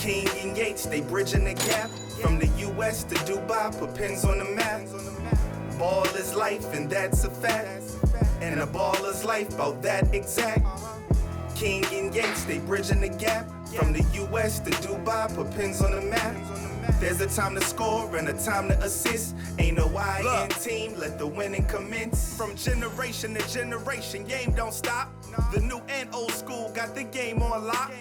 King and Yates, they bridging the gap. From the US to Dubai, put pins on the map. Ball is life, and that's a fact. And a baller's life, about that exact. King and Yates, they bridging the gap. From the US to Dubai, put pins on the map. There's a time to score and a time to assist. Ain't no I in team, let the winning commence. From generation to generation, game don't stop. The new and old school got the game on lock.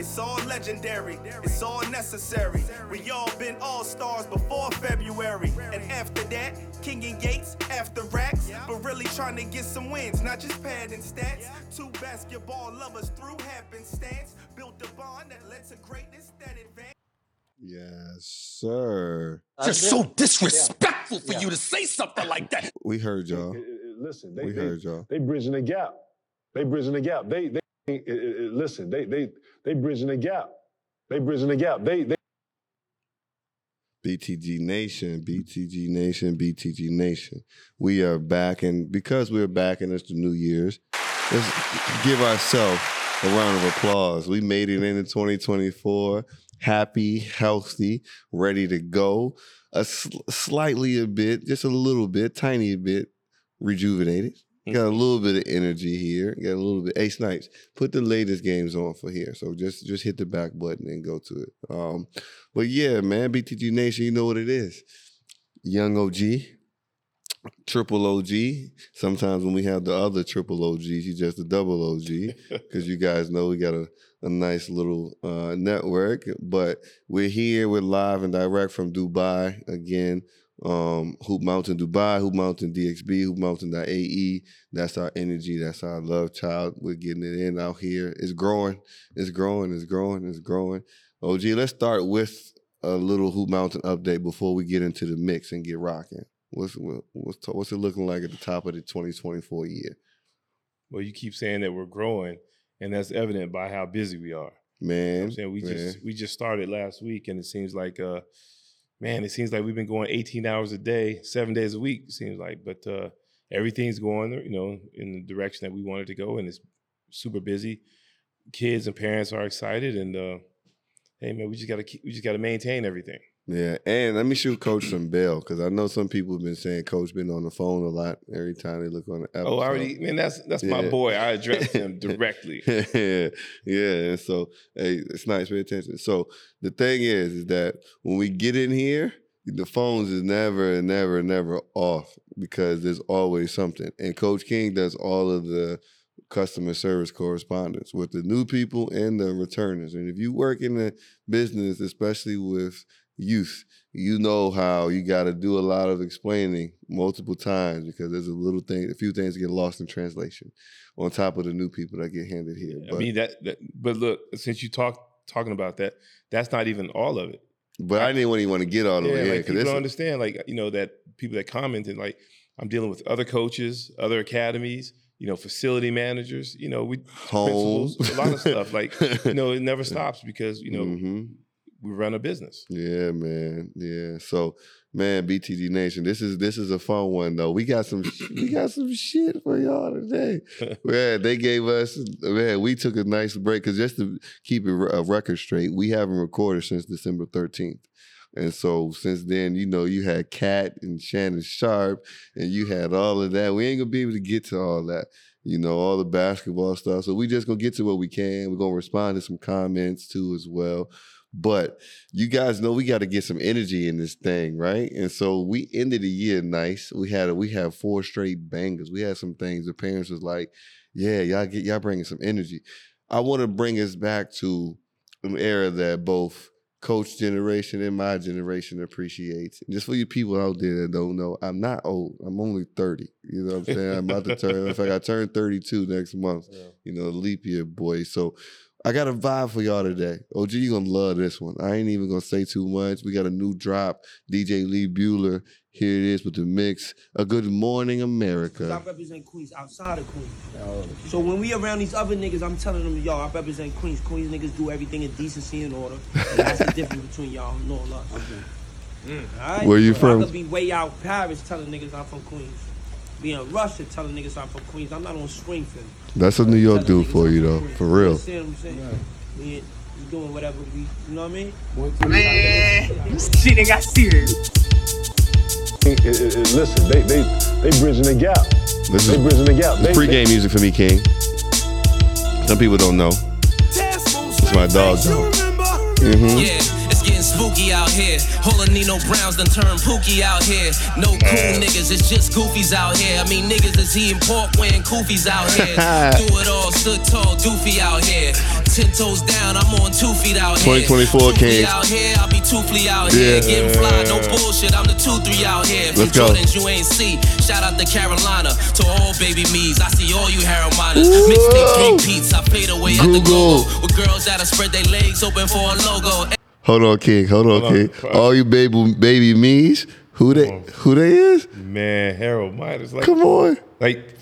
It's all legendary, it's all necessary. We all been all stars before February. And after that, King and Yates, after racks. But really trying to get some wins, not just padding stats. Two basketball lovers through happenstance. Built a bond that led to greatness that advanced. Yes, sir. Just so disrespectful for you to say something like that. We heard y'all. Listen, they, We they, heard y'all. they bridging the gap. They bridging the gap. They they listen. They they they bridging the gap. They bridging the gap. They they BTG Nation, BTG Nation, BTG Nation. We are back, and because we're back and it's the New Year's, let's give ourselves a round of applause. We made it into 2024, happy, healthy, ready to go. A sl- slightly a bit, just a little bit, tiny bit, rejuvenated. Got a little bit of energy here. Got a little bit. Ace Snipes, put the latest games on for here. So just just hit the back button and go to it. Um, but yeah, man, BTG Nation, you know what it is. Young OG, triple OG. Sometimes when we have the other triple OGs, he's just a double OG because you guys know we got a, a nice little uh, network. But we're here, we're live and direct from Dubai again. Um, Hoop Mountain Dubai, Hoop Mountain DXB, Hoop Mountain AE. That's our energy. That's our love child. We're getting it in out here. It's growing. It's growing. It's growing. It's growing. OG, let's start with a little Hoop Mountain update before we get into the mix and get rocking. What's what's what's it looking like at the top of the 2024 year? Well, you keep saying that we're growing, and that's evident by how busy we are. You know Man, I'm saying we man. just we just started last week, and it seems like, uh, man, it seems like we've been going 18 hours a day, seven days a week. It seems like, but uh, everything's going, you know, in the direction that we wanted to go, and it's super busy. Kids and parents are excited, and uh, hey, man, we just gotta we just gotta maintain everything. Yeah, and let me shoot Coach some bell because I know some people have been saying Coach been on the phone a lot every time they look on the episode. Oh, I already, man, that's that's my boy. I addressed him directly. yeah, yeah. And so, hey, it's nice. Pay attention. So the thing is, is that when we get in here, the phones is never, never, never off because there's always something. And Coach King does all of the customer service correspondence with the new people and the returners. And if you work in the business, especially with youth, you know how you got to do a lot of explaining multiple times because there's a little thing, a few things get lost in translation on top of the new people that get handed here. I mean that, that, but look, since you talk talking about that, that's not even all of it. But I didn't even want to get all the yeah, way like people don't understand, like you know that people that commented, like I'm dealing with other coaches, other academies, you know, facility managers, you know, we home, principals, a lot of stuff. Like you know, it never stops because you know Mhm. We run a business. Yeah, man. Yeah. So, man, BTG Nation, this is this is a fun one though. We got some we got some shit for y'all today. Man, they gave us man. We took a nice break because just to keep it a record straight, we haven't recorded since December thirteenth. And so since then, you know, you had Katt and Shannon Sharpe, and you had all of that. We ain't gonna be able to get to all that, you know, all the basketball stuff. So we just gonna get to what we can. We're gonna respond to some comments too as well. But you guys know we got to get some energy in this thing, right? And so we ended the year nice. We had a, we had four straight bangers. We had some things. The parents was like, "Yeah, y'all get y'all bringing some energy." I want to bring us back to an era that both coach generation and my generation appreciates. And just for you people out there that don't know, I'm not old. I'm only 30. You know what I'm saying? I'm about to turn, in fact, I turn 32 next month. You know, leap year boy. So I got a vibe for y'all today. OG, you gonna love this one. I ain't even gonna say too much. We got a new drop. DJ Lee Bueller. Here it is with the mix. A good morning, America. I America. represent Queens outside of Queens. So when we around these other niggas, I'm telling them, y'all, I represent Queens. Queens niggas do everything in decency and order. And that's the difference between y'all and all us. Mm. Alright? Where you So from? I could be way out Paris telling niggas I'm from Queens. Be in Russia telling niggas I'm from Queens. I'm not on Springfield. That's what New York do for you though, for real. understand what I'm saying? We in- We doing whatever we, you know what I mean? Man, shit ain't got serious. Listen, they they they bridging the gap. This They is bridging the gap. this They- pregame music for me, King. Some people don't know. It's my dog, though. Mm-hmm. Yeah, spooky out here. Whole of Nino Browns done turned pookie out here. No cool niggas, it's just goofies out here. I mean, niggas is eating pork wearing koofies out here. Do it all, stood tall, doofy out here. Ten toes down, I'm on two feet out here. 2024 Two King. out here, I'll be two flea out here. Yeah. Getting fly, no bullshit, I'm the two three out here. Let's go. Jordans you ain't see. Shout out to Carolina, to all baby me's. I see all you Harold Miners. Mixtape three peats, I fade away at the Google. Google. With girls that'll spread their legs open for a logo. Hold on, King. Hold on, Hold on. King. All you baby baby me's, who they who they is? Man, Harold Miners. Like, Come on. Like,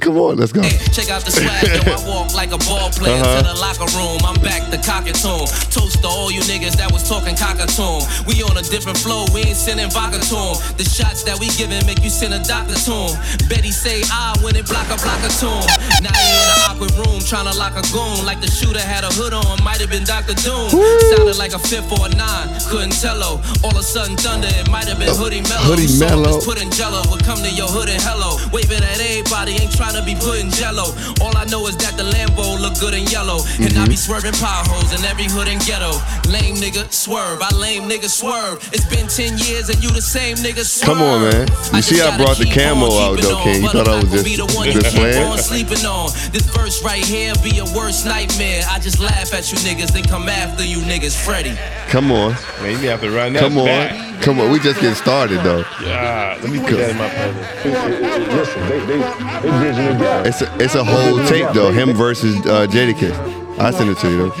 Come on, let's go. Check out the swag, yo, I walk like a ball player Uh-huh. to the locker room. I'm back to cockatoon. Toast to all you niggas that was talking cockatoon. We on a different flow, we ain't sending vodka to 'em. The shots that we giving make you send a doctor to 'em. Betty say I when it block a block a tune. Now you in an awkward room trying to lock a goon. Like the shooter had a hood on, might have been Dr. Doom. Sounded like a fifth or a nine, couldn't tell her. All of a sudden thunder, it might have been Hoodie Melo. Hoodie Melo. Putting jello would come to your hood and hello. Waving at everybody, ain't trying to be putting jello. All I know is that the Lambo look good in yellow. And I be swerving potholes in every hood and ghetto. Lame nigga, swerve. I lame nigga, swerve. It's been 10 years and you the same nigga, swerve. Come on, man. You see I brought the gotta keep camo on out, keeping though, on, King. You but thought I I'm was not just- gonna be the one just you keep playing? on sleeping on. This verse right here be a worst nightmare. I just laugh at you niggas, then come after you niggas, Freddy. Come on. man, you have to run that Come on. back. Come on. We just getting started though. Yeah, let me put that in my playlist. it- it- it- listen, they they they bridging the gap. It's a, it's a whole tape though. Him versus uh, Jadakiss. I send it to you though.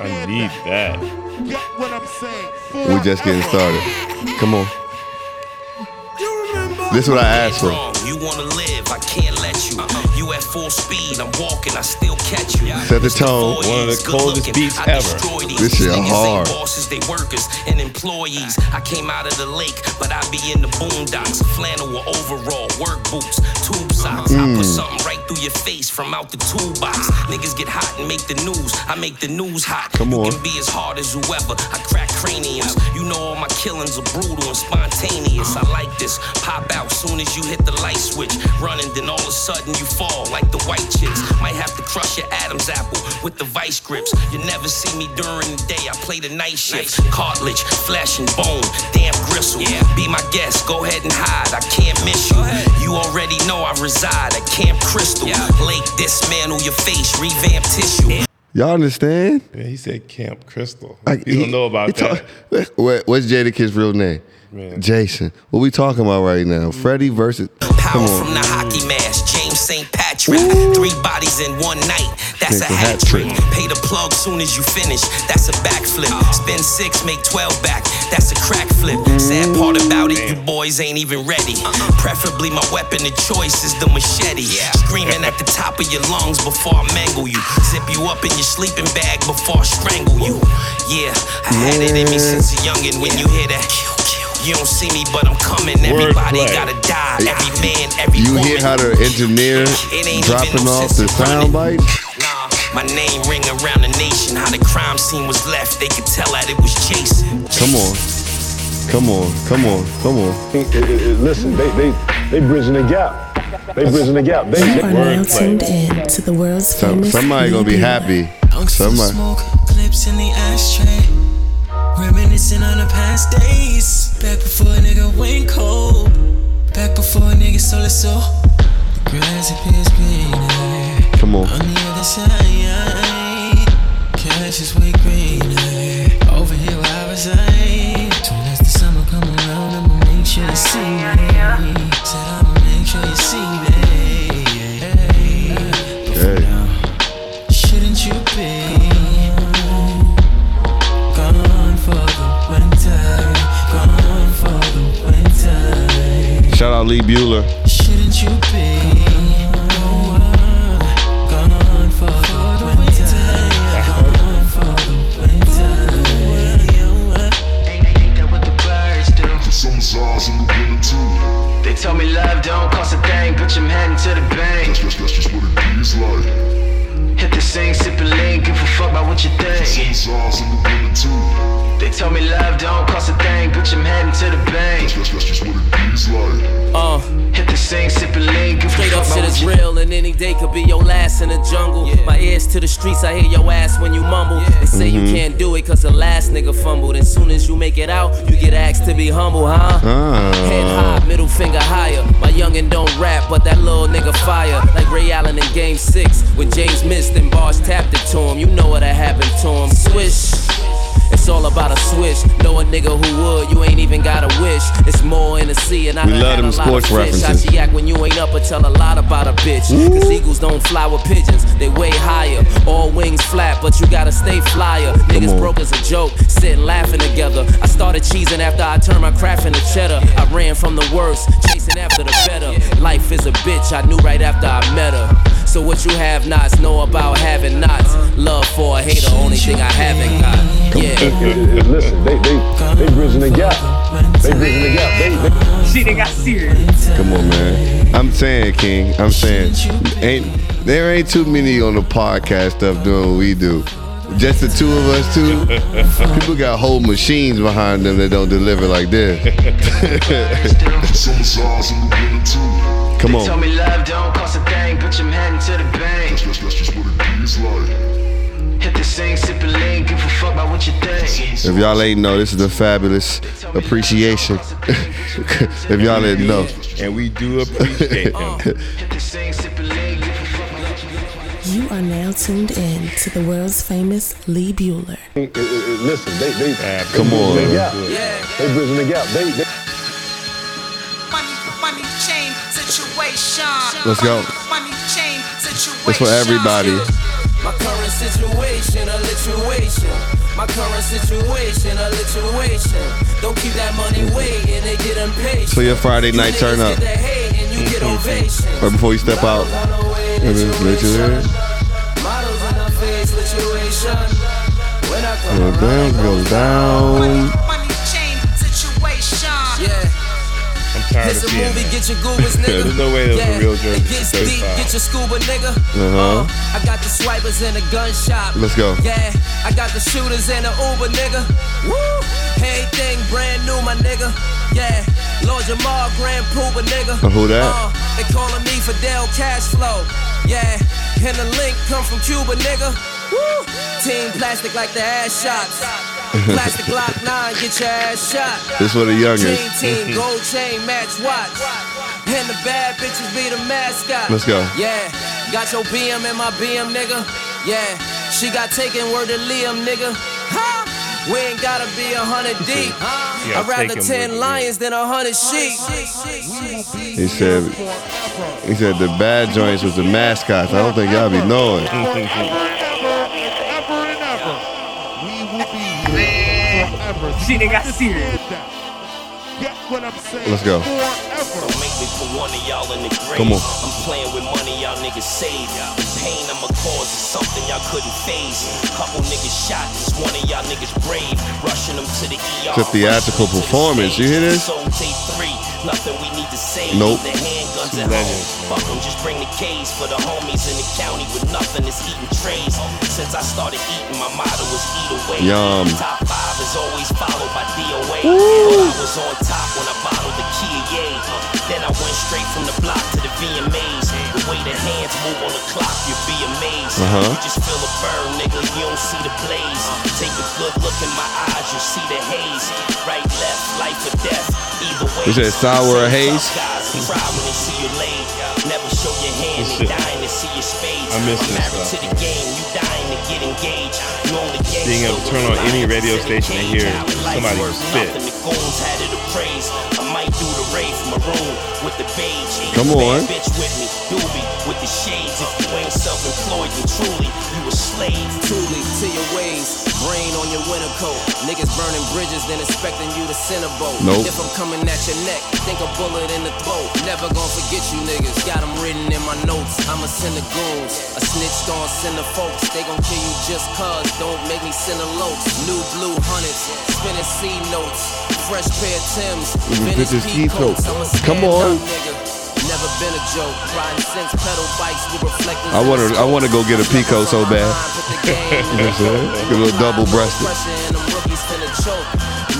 I need that. We just getting started. Come on. This is what I asked for. You wanna live, I can't full speed, I'm walking, I still catch you. Set the tone. One of the coldest beats I ever. these. This shit hard. Bosses, they workers and employees. I came out of the lake, but I be in the boondocks. Flannel or overall, work boots, tube socks. I Mm. put something right through your face from out the toolbox. Niggas get hot and make the news. I make the news hot. Come you on. can be as hard as whoever. I crack craniums. You know all my killings are brutal and spontaneous. I like this. Pop out soon as you hit the light switch. Running, then all of a sudden you fall like the white chicks. Might have to crush your Adam's apple with the vice grips. You never see me during the day. I play the night shift. Cartilage, flesh and bone, damn gristle. Yeah. Be my guest. Go ahead and hide. I can't miss you. You already know I reside at Camp Crystal. Lake dismantle your face, revamp tissue. Y'all understand? Man, he said Camp Crystal. Like, you he- don't know about he that. talk- what, what's Jadakiss' real name? Man. Jason. What we talking about right now? Freddie versus. Come Power on. from the hockey mask, James St. Patrick. Three bodies in one night, that's Make a hat trick. Pay the plug soon as you finish, that's a backflip. Spend six, make 12 back, that's a crack flip. Sad part about it, you boys ain't even ready. Preferably, my weapon of choice is the machete. Screaming at the top of your lungs before I mangle you. Zip you up in your sleeping bag before I strangle you. Yeah, I had it in me since a youngin' when you hear that. You don't see me, but I'm coming. Everybody Wordplay. gotta die. Every man, every You woman. hear how the engineer It ain't dropping no off the sense in sound running. Nah, my name ring around the nation. How the crime scene was left, they could tell that it was Jason. Come on. Come on. Come on. Come on. It- it- it- listen, they they they bridging the gap. They bridging the gap. They, You they are now Wordplay. tuned in to the world's Some, famous somebody gonna be happy. Somebody. smoke clips in the ashtray. Reminiscing on the past days. Back before a nigga went cold. Back before a nigga sold his soul. The grass appears greener Come on. on the other side. Cash is way greener over here where I reside. Soon as the summer come around, I'ma make sure you see me. Said I'ma make sure you see me. Hey. Shout out Lee Bueller. Shouldn't you be gone for the winter? Gone for the winter. Ain't that what the birds do? Summerside's in the winter too. They told me love don't cost a thing, but I'm heading to the bank. That's, that's, that's just what it is like. Hit the sing, sip and lean, give a fuck about what you think. Same songs in the too. They told me love don't cost a thing, bitch, I'm heading to the bank. That's, that's just what it is like. Uh, hit the sing, sippin' lean, give a Straight up fuck shit about is you- real, and any day could be your last in the jungle. My ears to the streets, I hear your ass when you mumble. They say you Mhm. can't do it cause the last nigga fumbled. And soon as you make it out, you get asked to be humble, huh? Head Ah. high, middle finger higher. My youngin' don't rap, but that little nigga fire. Like Ray Allen in game six, when James missed and bars tapped it to him. You know what happened to him. Swish. It's all about a switch. Know a nigga who would, you ain't even got a wish. It's more in the sea, and I We love them a lot sports of fish. references. I yak when you ain't up and tell a lot about a bitch. Cause eagles don't fly with pigeons, they way higher. All wings flat, but you gotta stay flyer. Niggas on. broke as a joke, sitting laughing together. I started cheesing after I turned my craft into cheddar. I ran from the worst, chasing after the better. Life is a bitch, I knew right after I met her. So what you have nots, know about having knots. Love for a hater, only thing I haven't got. Yeah. Listen, they they they bridging the gap. They bridging the gap. They, they Shit, they got serious. Come on, man. I'm saying, King. I'm saying, ain't there ain't too many on the podcast stuff doing what we do. Just the two of us, too. People got whole machines behind them that don't deliver like this. Some size in the winter too. Come Told on. me love don't cost a thing, bitch, I'm heading to the bank. That's, that's, that's just what it is like. Hit the sing, sippin' lean, give a fuck about what you think. If y'all ain't know, this is a Fabolous appreciation. if y'all didn't know. And we do appreciate him. Hit the sing, sippin' lean, give a fuck about what you are now tuned in to the world's famous Lee Bueller. listen, they they they Come on. the gap. They bridging the gap. They they Let's go. Money chain situation. That's for everybody. My current situation, a lituation. My current situation, a lituation. Don't keep that money waiting, they get impatient. So your Friday night turn up. Get the hate and you get ovation. Mm-hmm. Right before you step out. Let you. Models in the face situation. When I come Go down, go down. Tired of seeing movie, that. get your goobers, nigga. There's no way that was a real joke. It gets deep, 35. get your scuba, nigga. Uh-huh. I got the swipers in the gun shop. Let's go. Yeah, I got the shooters in the Uber, nigga. Woo! Everything brand new, my nigga. Yeah, Lord Jamar, Grand Puba, nigga. Uh, who that? Uh, they calling me Fidel Cashflow. Yeah, and the link come from Cuba, nigga. Woo! Team plastic like the ass shots. Plastic Glock 9, get your ass shot. This for the youngers. Team team, gold chain, match watch. And the bad bitches be the mascot. Let's go. Yeah, got your BM in my BM, nigga. Yeah, she got taken word to Liam, nigga. Ha! We ain't gotta be a hundred deep. Yeah, I'd rather ten lions than a hundred sheep. He said he said the bad joints was the mascots. I don't think y'all be knowing. Shit, they got serious. Let's go. Don't make me put one of y'all in the grave. Come on. I'm playing with money y'all niggas save. The pain I'ma cause is something y'all couldn't phase. Couple niggas shot, just one of y'all niggas brave. Rushing them to the ER. It's a theatrical performance. You hear this? Soul tape three, nothing we need to say. Nope. The handguns at home. Fuck 'em, just bring the K's for the homies in the county with nothing that's eating trays. Since I started eating, my motto was eat away. Yum. Top five is always followed by DOA. But I was on top when I bottled the Kia Yay. Then I went straight from the block to the VMAs. The way the hands move on the clock, you'd be amazed. Uh-huh. You just feel a burn, nigga, you don't see the blaze. Take a good look in my eyes, you'll see the haze. Right, left, life or death. Either way. You said sour or haze? Guys will cry when they see you. Never show your hand, shit- dying to see your spades. I'm married stuff, to the game, you dying to get engaged. You only gauge Being able to turn on any radio station and hear somebody spit. The goons had it appraised. I might do the rave from my room with the beige. Come on. Bad bitch with me, doobie with the shades. If you ain't self-employed, then truly you a slave. Truly to your ways, brain on your winter coat. Niggas burning bridges, then expecting you to send a boat. Nope. If I'm coming at your neck, think a bullet in the throat. Never gonna forget you niggas. Got 'em written in my notes. I'ma send the goons. A snitch gon' send the folks. They gon' kill you just cuz. Don't make me send a locs. New blue hundreds, spinning C notes. Fresh pair of Tims, vintage pea coats. Come on. up. Never been a joke. Riding since pedal bikes with reflectors. I wanna I wanna go get a. Pico so bad. You know what I'm saying? Get a little double breasted.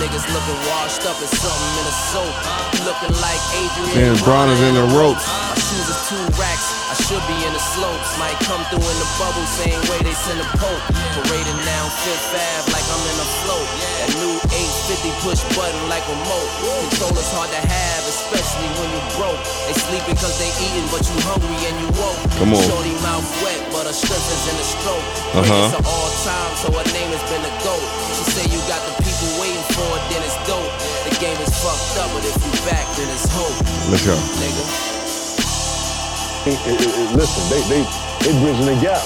Pressure and them rookies. Niggas looking washed up as something in a soap. Looking like Adrian. Man, Braun is in the ropes. My shoes is two racks. I should be in the slopes. Might come through in the bubble, same way they send a pope. Parading down Fifth Ave like I'm in a float. That new 850 push button like remote. Controller's hard to have, especially when you broke. They sleeping cause they eating, but you hungry and you woke. Come on. Shorty mouth wet, but her strength is in the stroke. Uh-huh. It's all time, so her name has been a GOAT. She say you got the people for it, then it's dope. The game is fucked up, but if you back, then it's hope. Let's go. Nigga. It- it- it- listen, they they they bridging the gap.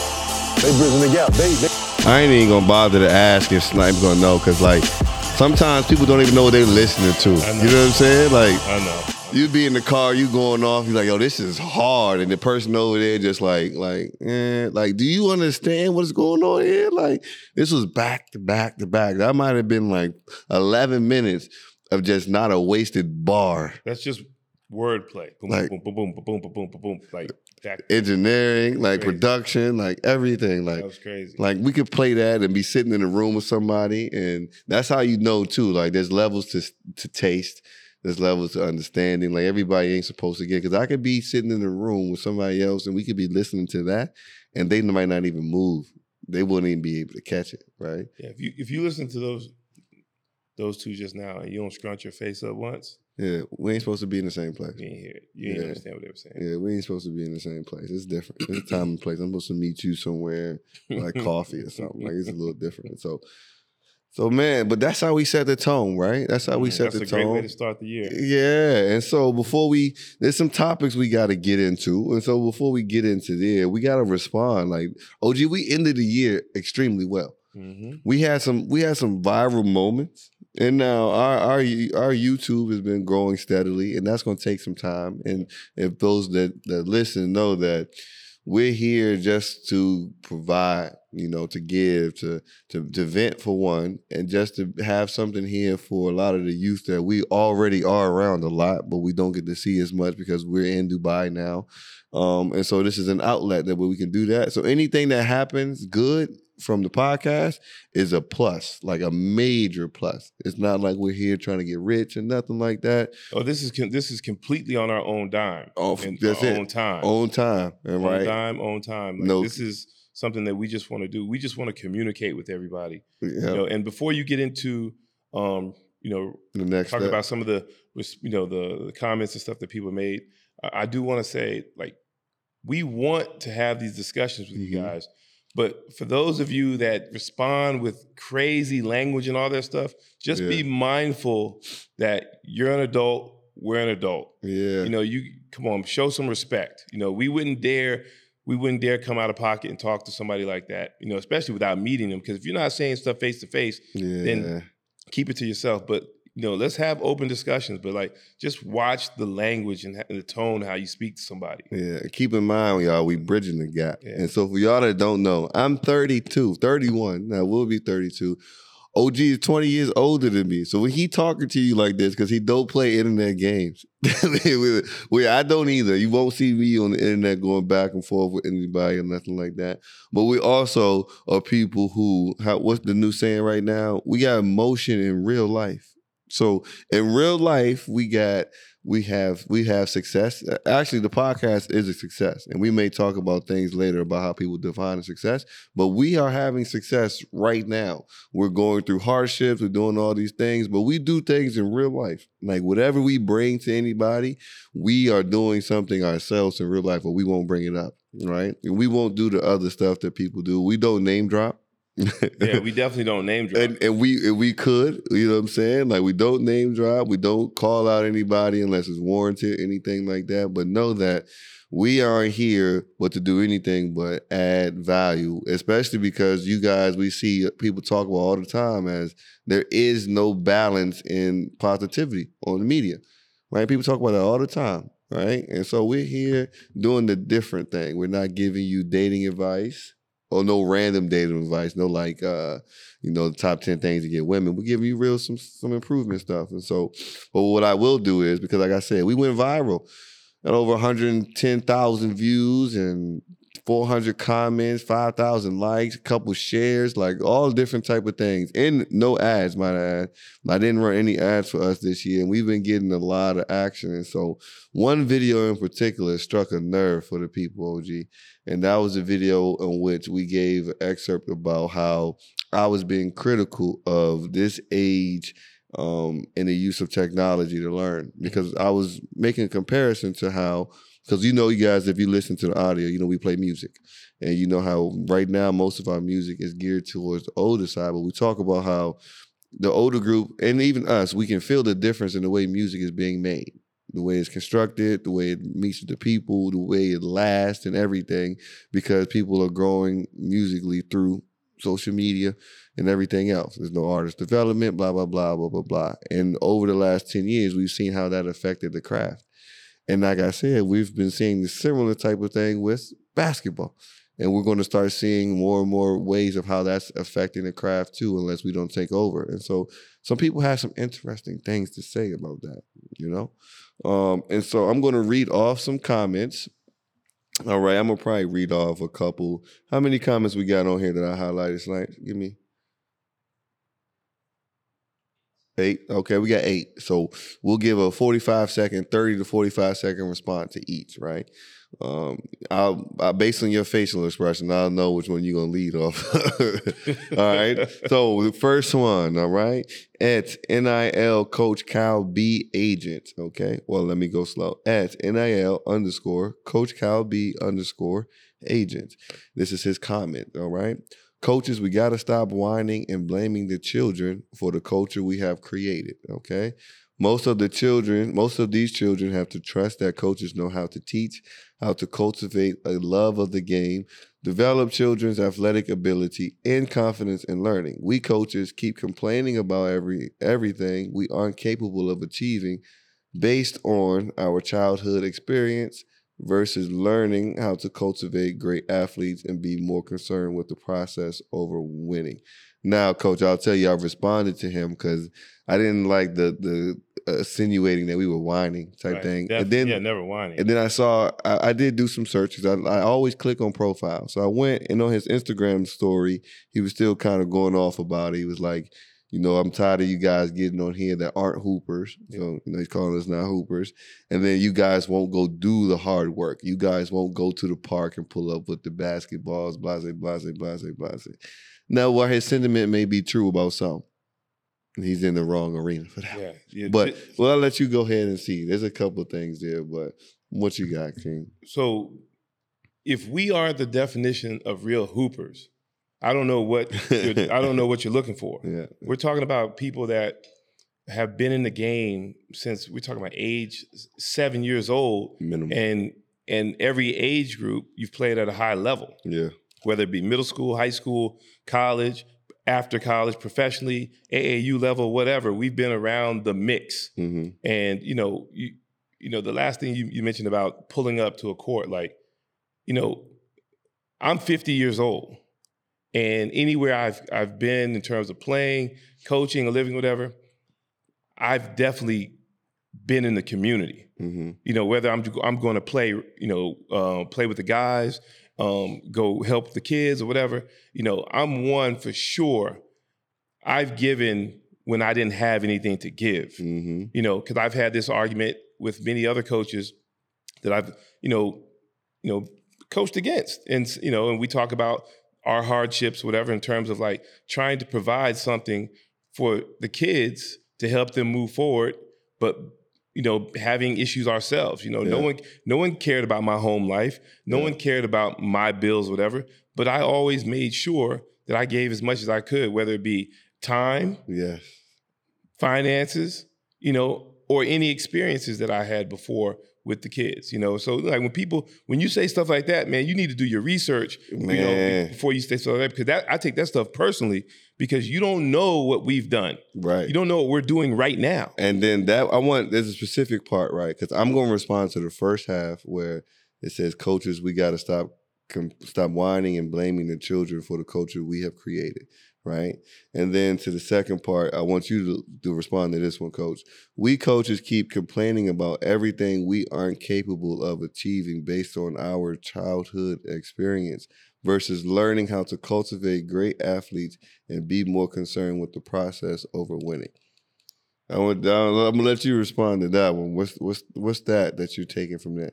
They bridging the gap. They they I ain't even gonna bother to ask if Snipe's gonna know, cause like sometimes people don't even know what they're listening to. I know. You know what I'm saying? Like I know. You be in the car, you going off, you like, yo, this is hard, and the person over there just like, like, eh, like, do you understand what's going on here? Like, this was back to back to back. That might have been like 11 minutes of just not a wasted bar. That's just wordplay. Boom, Like- boom, boom, boom, boom, boom, boom, boom, boom, boom. Like that. Engineering, like Crazy. production, like everything, like That was crazy. Like we could play that and be sitting in a room with somebody, and that's how you know too. Like there's levels to to taste, there's levels to understanding. Like everybody ain't supposed to get because I could be sitting in a room with somebody else, and we could be listening to that, and they might not even move. They wouldn't even be able to catch it, right? Yeah, if you if you listen to those those two just now and you don't scrunch your face up once, Yeah, we ain't supposed to be in the same place. you ain't hear it. You ain't Yeah. understand what they were saying. Yeah, we ain't supposed to be in the same place. It's different. It's time and place. I'm supposed to meet you somewhere, like coffee or something. Like it's a little different. So, so man, but that's how we set the tone, right? That's how we set That's the tone. That's a great way to start the year. Yeah, and so before we, there's some topics we got to get into, and so before we get into there, we got to respond. Like, OG, we ended the year extremely well. hmm We had some, we had some viral moments, and now our our our YouTube has been growing steadily, and that's going to take some time. And if those that that listen know that we're here just to provide, you know, to give, to to to vent for one, and just to have something here for a lot of the youth that we already are around a lot, but we don't get to see as much because we're in Dubai now. Um, and so this is an outlet that where we can do that. So anything that happens good from the podcast is a plus, like a major plus. It's not like we're here trying to get rich and nothing like that. Oh, this is this is completely on our own dime. Oh, that's our it. own time. Own time, Own right? dime, own time. Like, No- This is something that we just want to do. We just want to communicate with everybody. Yeah. You know, and before you get into um, you know, The next talk step. about some of the you know the, the comments and stuff that people made. I, I do want to say like we want to have these discussions with you Mhm. guys. But for those of you that respond with crazy language and all that stuff, just be mindful that you're an adult, we're an adult. Yeah. You know, you come on, show some respect. You know, we wouldn't dare we wouldn't dare come out of pocket and talk to somebody like that, you know, especially without meeting them. Because if you're not saying stuff face to face, then keep it to yourself. But you know, let's have open discussions. But like, just watch the language and the tone how you speak to somebody. Yeah, keep in mind, y'all, we bridging the gap. Yeah. And so for y'all that don't know, I'm 32, 31. Now we'll be 32. OG is 20 years older than me. So when he talking to you like this, because he don't play internet games. we, we- I don't either. You won't see me on the internet going back and forth with anybody or nothing like that. But we also are people who, what's the new saying right now? We got emotion in real life. So in real life, we got we have we have success. Actually, the podcast is a success, and we may talk about things later about how people define success. But we are having success right now. We're going through hardships. We're doing all these things, but we do things in real life. Like whatever we bring to anybody, we are doing something ourselves in real life, but we won't bring it up, right? And we won't do the other stuff that people do. We don't name drop. Yeah, we definitely don't name drop. And, and we and we could, you know what I'm saying? Like we don't name drop, we don't call out anybody unless it's warranted, anything like that. But know that we aren't here but to do anything but add value, especially because you guys we see people talk about all the time as there is no balance in positivity on the media. Right? People talk about that all the time. Right. And so we're here doing the different thing. We're not giving you dating advice or no random dating advice, no like uh, you know, the top ten things to get women. We're giving you real some some improvement stuff. And so, but what I will do is because like I said, we went viral at over 110,000 views and 400 comments, 5,000 likes, a couple shares, like all different type of things. And no ads, might I add. I didn't run any ads for us this year, and we've been getting a lot of action. And so one video in particular struck a nerve for the people, OG. And that was a video in which we gave an excerpt about how I was being critical of this age um, in the use of technology to learn. Because I was making a comparison to how because you know you guys if you listen to the audio you know we play music. And you know how right now most of our music is geared towards the older side but we talk about how the older group and even us we can feel the difference in the way music is being made the way it's constructed the way it meets the people the way it lasts and everything because people are growing musically through social media and everything else. There's no artist development, blah, blah, blah, blah, blah, blah. And over the last 10 years, we've seen how that affected the craft. And like I said, we've been seeing the similar type of thing with basketball. And we're going to start seeing more and more ways of how that's affecting the craft too, unless we don't take over. And so some people have some interesting things to say about that, you know? Um, and so I'm going to read off some comments all right, I'm gonna probably read off a couple. How many comments we got on here that I highlighted? Tonight? Give me eight. Okay, we got eight. So we'll give a 45 second, 30 to 45 second response to each. Right. Um, I'll, I'll based on your facial expression, I'll know which one you're gonna lead off. all right. So the first one, all right, at NIL Coach Cal B agent. Okay. Well, let me go slow. At NIL underscore Coach Cal B underscore agent. This is his comment. All right. Coaches, we got to stop whining and blaming the children for the culture we have created. Okay. Most of the children, most of these children have to trust that coaches know how to teach, how to cultivate a love of the game, develop children's athletic ability and confidence in learning. We coaches keep complaining about every everything we aren't capable of achieving based on our childhood experience versus learning how to cultivate great athletes and be more concerned with the process over winning. Now, coach, I'll tell you, I responded to him because I didn't like the the insinuating that we were whining type Right. thing. Def- and then yeah, never whining. And then I saw I, I did do some searches. I, I always click on profile, so I went and on his Instagram story, he was still kind of going off about it. He was like. You know, I'm tired of you guys getting on here that aren't hoopers. So, you know, he's calling us not hoopers. And then you guys won't go do the hard work. You guys won't go to the park and pull up with the basketballs, blase, blase, blase, blase. Now, while his sentiment may be true about some, he's in the wrong arena for that. Yeah, yeah. But well, I'll let you go ahead and see. There's a couple of things there, but what you got, King? So if we are the definition of real hoopers, I don't know what you're, I don't know what you're looking for. Yeah. We're talking about people that have been in the game since we're talking about age seven years old, Minimum. and and every age group you've played at a high level. Yeah. Whether it be middle school, high school, college, after college, professionally, AAU level, whatever. We've been around the mix, Mm-hmm. and you know, you you know, the last thing you, you mentioned about pulling up to a court, like, you know, I'm 50 years old, and anywhere I've I've been in terms of playing, coaching, or living, whatever, I've definitely been in the community. Mm-hmm. You know, whether I'm I'm going to play, you know, uh, play with the guys, um, go help the kids or whatever. You know, I'm one for sure. I've given when I didn't have anything to give. Mm-hmm. You know, because I've had this argument with many other coaches that I've, you know, you know, coached against, and you know, and we talk about our hardships, whatever, in terms of like trying to provide something for the kids to help them move forward, but you know, having issues ourselves. You know, no one, no one cared about my home life. No one cared about my bills, whatever. But I always made sure that I gave as much as I could, whether it be time, Yes. finances, you know, or any experiences that I had before with the kids, you know. So like when people when you say stuff like that, man, you need to do your research, you know, before you say stuff like that because that I take that stuff personally because you don't know what we've done. Right. You don't know what we're doing right now. And then that I want there's a specific part, right? Because I'm going to respond to the first half where it says, "Coaches, we got to stop com- stop whining and blaming the children for the culture we have created, right? And then to the second part, I want you to, to respond to this one, coach. We coaches keep complaining about everything we aren't capable of achieving based on our childhood experience versus learning how to cultivate great athletes and be more concerned with the process over winning. I want, I'm gonna let you respond to that one. What's what's what's that that you're taking from that?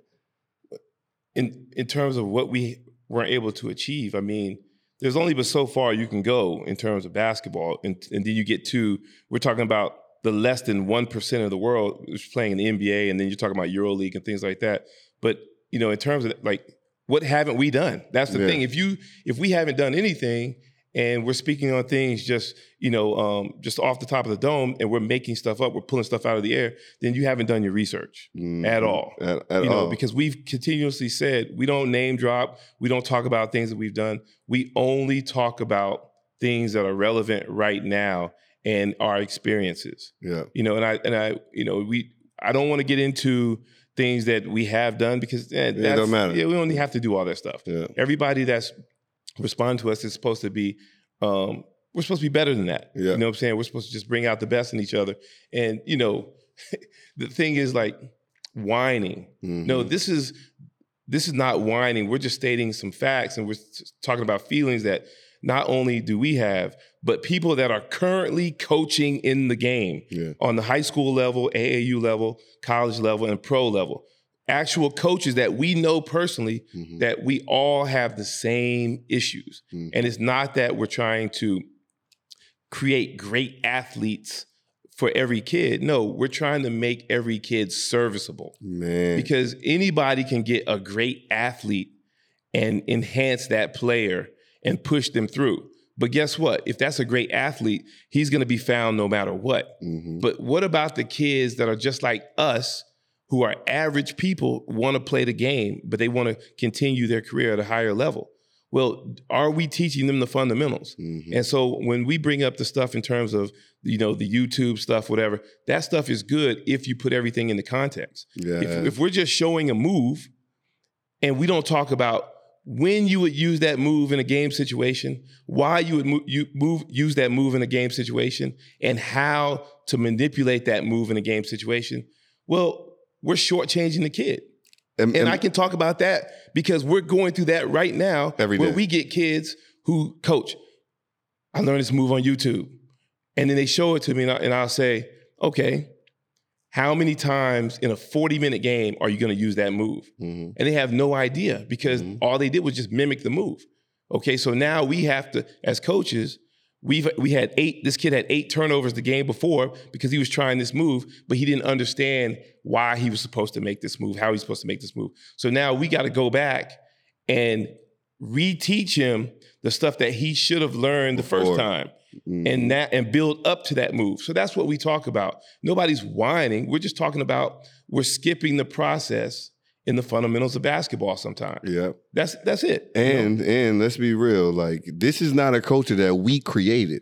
in in terms of what we weren't able to achieve, I mean, there's only but so far you can go in terms of basketball, and, and then you get to we're talking about the less than one percent of the world is playing in the NBA, and then you're talking about EuroLeague and things like that. But you know, in terms of like, what haven't we done? That's the Yeah. thing. If you if we haven't done anything, and we're speaking on things just you know um, just off the top of the dome, and we're making stuff up, we're pulling stuff out of the air, then you haven't done your research at Mhm. all At, at you know, all. because we've continuously said we don't name drop, we don't talk about things that we've done. We only talk about things that are relevant right now and our experiences. yeah. You know, and I and I, you know, we I don't want to get into things that we have done because eh, It don't matter. Yeah, we don't have to do all that stuff. Yeah. Everybody that's responding to us is supposed to be um, we're supposed to be better than that. Yeah. You know what I'm saying? We're supposed to just bring out the best in each other. And, you know, the thing is like whining. No, Mhm. this is this is not whining. We're just stating some facts and we're talking about feelings that not only do we have, but people that are currently coaching in the game Yeah. on the high school level, AAU level, college level, and pro level. Actual coaches that we know personally Mhm. that we all have the same issues. Mhm. And it's not that we're trying to create great athletes for every kid. No, we're trying to make every kid serviceable Man. because anybody can get a great athlete and enhance that player and push them through. But guess what? If that's a great athlete, he's going to be found no matter what. Mhm. But what about the kids that are just like us, who are average people, want to play the game, but they want to continue their career at a higher level? Well, are we teaching them the fundamentals? Mhm. And so when we bring up the stuff in terms of you know the YouTube stuff, whatever, that stuff is good if you put everything into context. Yeah. If, if we're just showing a move, and we don't talk about when you would use that move in a game situation, why you would move, you move use that move in a game situation, and how to manipulate that move in a game situation, well, we're shortchanging the kid. And, And and- I can talk about that because we're going through that right now. Every where day. we get kids who coach. I learned this move on YouTube, and then they show it to me, and, I, and I'll say, okay, how many times in a forty-minute game are you going to use that move? Mhm. And they have no idea because Mm-hmm. all they did was just mimic the move. Okay, so now we have to, as coaches, we've we had eight. This kid had eight turnovers the game before because he was trying this move, but he didn't understand why he was supposed to make this move, how he's supposed to make this move. So now we got to go back and reteach him the stuff that he should have learned the first time Mhm. and that and build up to that move. So that's what we talk about. Nobody's whining. We're just talking about we're skipping the process in the fundamentals of basketball sometimes. yeah. That's that's it. you know? And and let's be real, like this is not a culture that we created.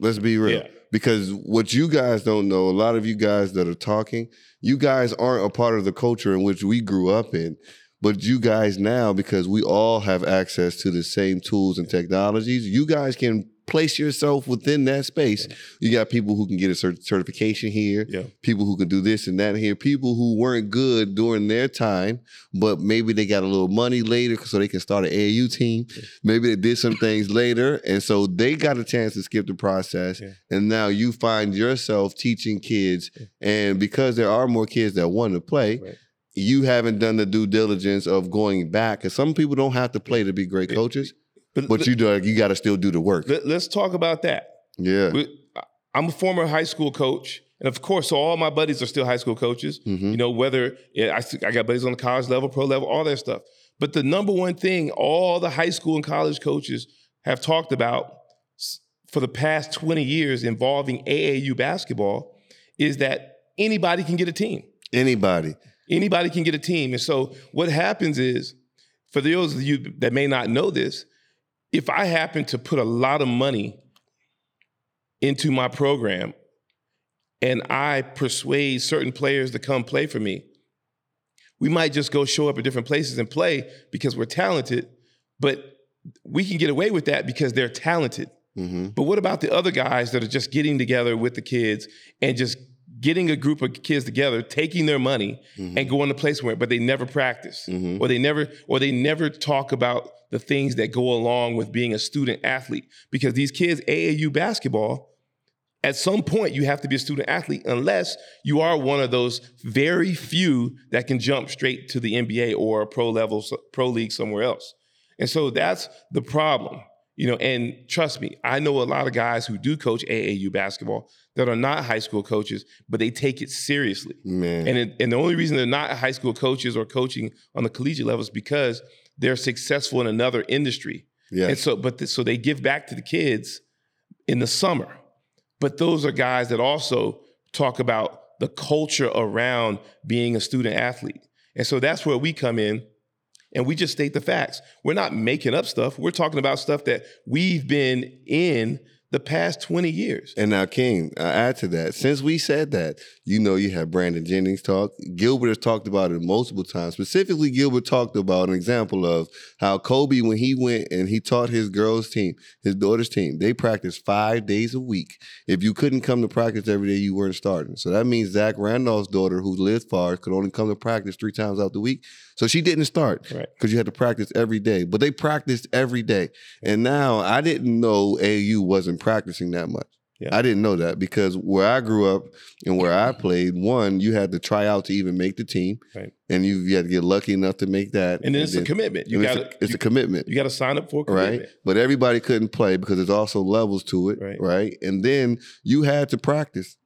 Let's be real. Yeah. Because what you guys don't know, a lot of you guys that are talking, you guys aren't a part of the culture in which we grew up in. But you guys now, because we all have access to the same tools and technologies, you guys can place yourself within that space. You got people who can get a cert- certification here, Yeah. people who can do this and that here, people who weren't good during their time, but maybe they got a little money later so they can start an AAU team. Maybe they did some things later. And so they got a chance to skip the process. Yeah. And now you find yourself teaching kids. And because there are more kids that want to play, Right. you haven't done the due diligence of going back. Because some people don't have to play to be great coaches, but you do, you got to still do the work. Let, us talk about that. Yeah. We- I'm a former high school coach, and of course, so all my buddies are still high school coaches. Mhm. You know, whether yeah, I, I got buddies on the college level, pro level, all that stuff. But the number one thing all the high school and college coaches have talked about for the past 20 years involving AAU basketball is that anybody can get a team. Anybody. Anybody can get a team. And so what happens is, for those of you that may not know this, if I happen to put a lot of money into my program and I persuade certain players to come play for me, we might just go show up at different places and play because we're talented, But we can get away with that because they're talented. Mm-hmm. But what about the other guys that are just getting together with the kids and just getting a group of kids together, taking their money Mm-hmm. and going to place where, but they never practice, or they never, or they never talk about the things that go along with being a student athlete. Because these kids, AAU basketball, at some point you have to be a student athlete unless you are one of those very few that can jump straight to the NBA or a pro level pro league somewhere else. And so that's the problem. You know, and trust me, I know a lot of guys who do coach AAU basketball that are not high school coaches, but they take it seriously. Man. And it, and the only reason they're not high school coaches or coaching on the collegiate level is because they're successful in another industry. Yes. And so, but th- so they give back to the kids in the summer. But those are guys that also talk about the culture around being a student athlete. And so that's where we come in and we just state the facts. We're not making up stuff. We're talking about stuff that we've been in the past 20 years. And now, King, I add to that. Since we said that, you know, you have Brandon Jennings talk. Gilbert has talked about it multiple times. Specifically, Gilbert talked about an example of how Kobe, when he went and he taught his girls' team, his daughter's team, they practiced five days a week. If you couldn't come to practice every day, you weren't starting. So that means Zach Randolph's daughter, who lives far, could only come to practice three times out the week. So she didn't start because you had to practice every day. But they practiced every day. And now I didn't know AU wasn't practicing that much. Yeah. I didn't know that because where I grew up and where I played, one, you had to try out to even make the team. Right. And you, you had to get lucky enough to make that. And then it's a commitment. You gotta- a, it's a commitment. You got to sign up for a commitment. Right. But everybody couldn't play because there's also levels to it. Right. And then you had to practice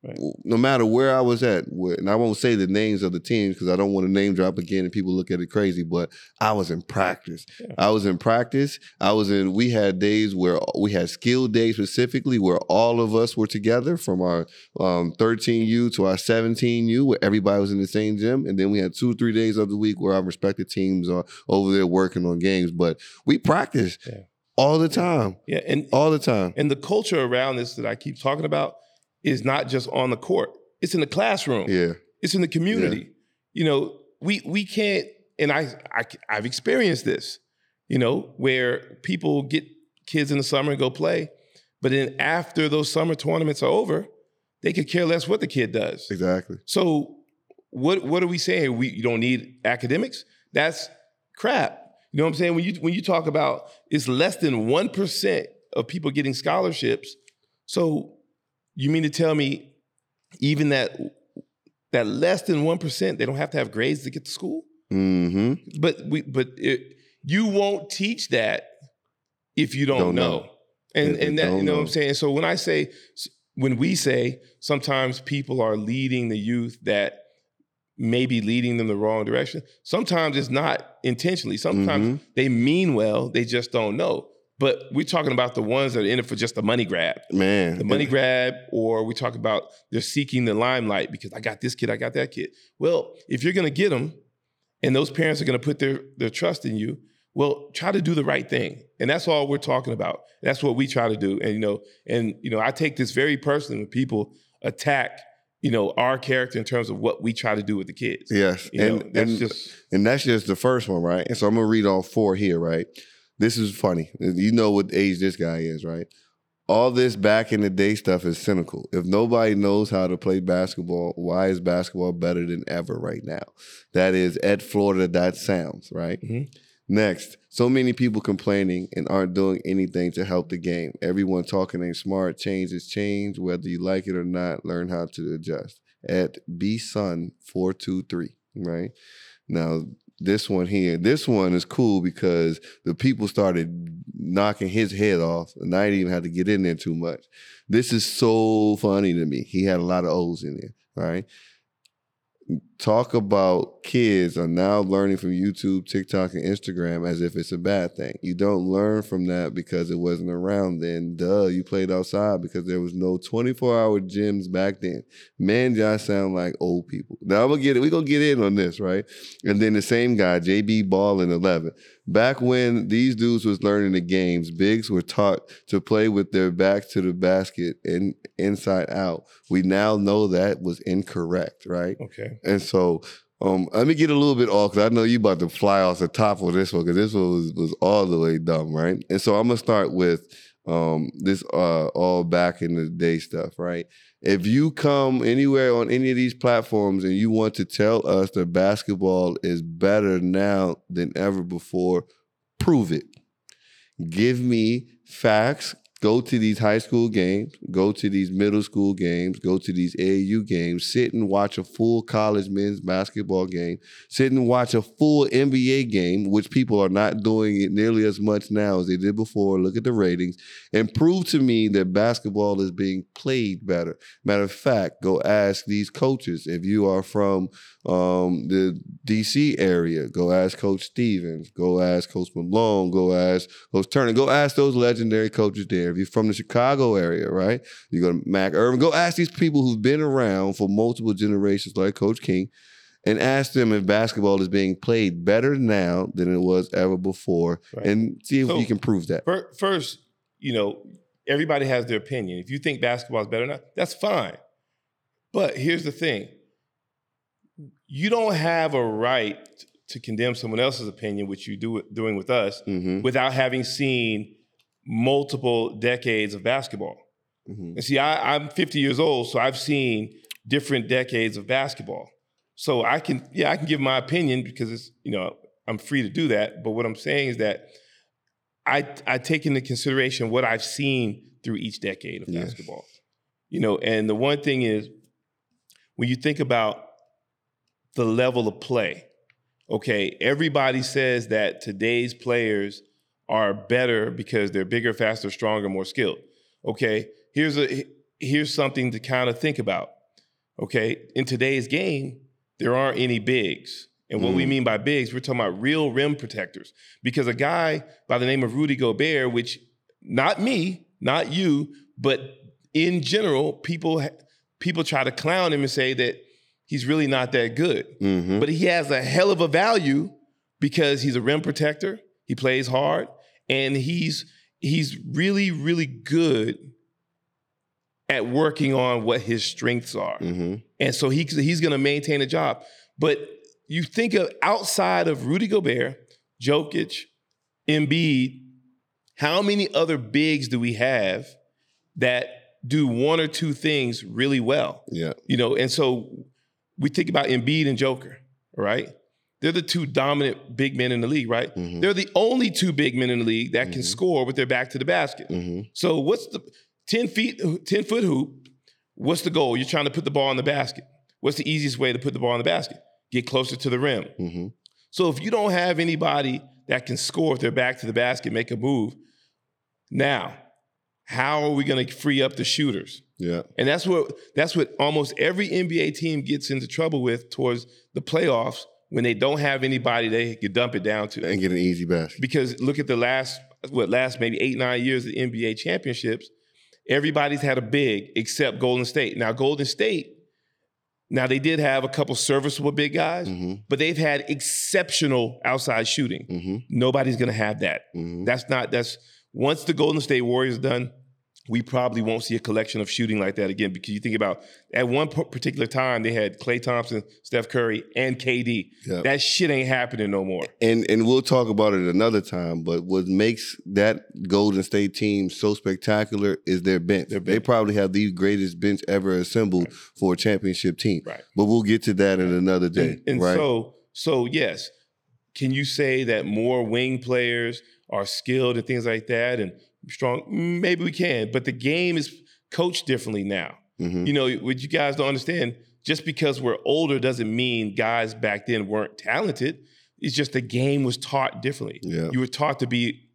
no matter where I was at. Where, and I won't say the names of the teams because I don't want to name drop again and people look at it crazy, but I was in practice. I was in practice. I was in, we had days where we had skill days specifically where all of us were together from our um, 13U to our 17U where everybody was in the same gym. And then we had two, three days of the week where our respective teams are over there working on games. But we practiced all the time. Yeah, and all the time. And the culture around this that I keep talking about is not just on the court. It's in the classroom. Yeah. It's in the community. You know, we we can't and I, I I've experienced this, you know, where people get kids in the summer and go play, but then after those summer tournaments are over, they could care less what the kid does. Exactly. So what what are we saying? We you don't need academics? That's crap. You know what I'm saying? When you when you talk about it's less than one percent of people getting scholarships. So you mean to tell me even that that less than one percent they don't have to have grades to get to school? Mm-hmm. But we but it, you won't teach that if you don't, Don't know. know. And If and that you don't know what. I'm saying. So when I say when we say sometimes people are leading the youth that may be leading them the wrong direction. Sometimes it's not intentionally. Sometimes Mm-hmm. they mean well, they just don't know. But we're talking about the ones that are in it for just the money grab. Man. The money grab, or we talk about they're seeking the limelight because I got this kid, I got that kid. Well, if you're gonna get them and those parents are gonna put their, their trust in you, well, try to do the right thing. And that's all we're talking about. That's what we try to do. And you know, and you know, I take this very personally when people attack, you know, our character in terms of what we try to do with the kids. Yes. You know, and, that's and, just and that's just the first one, right? And so I'm gonna read all four here, right? This is funny. You know what age this guy is, right? All this back in the day stuff is cynical. If nobody knows how to play basketball, why is basketball better than ever right now? That is at Florida, that sounds, right? Mm-hmm. Next, so many people complaining and aren't doing anything to help the game. Everyone talking ain't smart. Change is change. Whether you like it or not, learn how to adjust. At B Sun 423, right? Now, this one here, this one is cool because the people started knocking his head off, and I didn't even have to get in there too much. This is so funny to me. He had a lot of O's in there, right? Talk about kids are now learning from YouTube, TikTok, and Instagram as if it's a bad thing. You don't learn from that because it wasn't around then. Duh, you played outside because there was no 24-hour gyms back then. Man, y'all sound like old people. Now I'm gonna get it. We're gonna get in on this, right? And then the same guy, JB Ball in 11. Back when these dudes was learning the games, bigs were taught to play with their backs to the basket and inside out. We now know that was incorrect, right? Okay. And so Um, let me get a little bit off because I know you about to fly off the top of this one because this one was, was all the way dumb, right? And so I'm gonna start with um, this uh, all back in the day stuff, right? If you come anywhere on any of these platforms and you want to tell us that basketball is better now than ever before, prove it. Give me facts. Go to these high school games, go to these middle school games, go to these AAU games, sit and watch a full college men's basketball game, sit and watch a full NBA game, which people are not doing it nearly as much now as they did before. Look at the ratings and prove to me that basketball is being played better. Matter of fact, go ask these coaches. If you are from um, the DC area, go ask Coach Stevens, go ask Coach Malone, go ask Coach Turner, go ask those legendary coaches there. If you're from the Chicago area, right? You go to Mac Irvin, go ask these people who've been around for multiple generations, like Coach King, and ask them if basketball is being played better now than it was ever before, Right. and see if So- you can prove that. First, you know, everybody has their opinion. If you think basketball is better now, that's fine. But here's the thing you don't have a right to condemn someone else's opinion, which you do doing with us, Mm-hmm. without having seen multiple decades of basketball. Mm-hmm. And see, I, I'm 50 years old, so I've seen different decades of basketball. So I can, yeah, I can give my opinion because it's, you know, I'm free to do that. But what I'm saying is that I I take into consideration what I've seen through each decade of Yes. basketball. You know, and the one thing is when you think about the level of play, okay, everybody says that today's players are better because they're bigger, faster, stronger, more skilled. Okay, here's a here's something to kind of think about. Okay, in today's game, there aren't any bigs. And what we Mm. mean by bigs, we're talking about real rim protectors. Because a guy by the name of Rudy Gobert, which not me, not you, but in general, people people try to clown him and say that he's really not that good. Mm-hmm. But he has a hell of a value because he's a rim protector. He plays hard, and he's he's really really good at working on what his strengths are. Mm-hmm. And so he, he's going to maintain a job. But you think of outside of Rudy Gobert, Jokic, Embiid, how many other bigs do we have that do one or two things really well? Yeah. You know, and so we think about Embiid and Joker, right? They're the two dominant big men in the league, right? Mm-hmm. They're the only two big men in the league that can score with their back to the basket. Mm-hmm. So what's the 10 feet, 10 foot hoop? What's the goal? You're trying to put the ball in the basket. What's the easiest way to put the ball in the basket? Get closer to the rim. Mm-hmm. So if you don't have anybody that can score with their back to the basket, make a move, now, how are we going to free up the shooters? Yeah. And that's what that's what almost every NBA team gets into trouble with towards the playoffs when they don't have anybody they can dump it down to. And get an easy basket. Because look at the last what last maybe eight nine years of the NBA championships, everybody's had a big except Golden State. Now Golden State, now they did have a couple serviceable big guys, Mm-hmm. but they've had exceptional outside shooting. Mm-hmm. Nobody's going to have that. Mhm. That's not that's once the Golden State Warriors are done, we probably won't see a collection of shooting like that again because you think about at one particular time they had Klay Thompson, Steph Curry, and KD. Yeah. That shit ain't happening no more. And and we'll talk about it another time. But what makes that Golden State team so spectacular is their bench. They probably have the greatest bench ever assembled for a championship team. Right. But we'll get to that in another day. And, and right. so, so yes, can you say that more wing players are skilled and things like that and strong? Maybe we can, but the game is coached differently now. Mhm. You know, what you guys don't understand, just because we're older doesn't mean guys back then weren't talented. It's just the game was taught differently. Yeah. You were taught to be,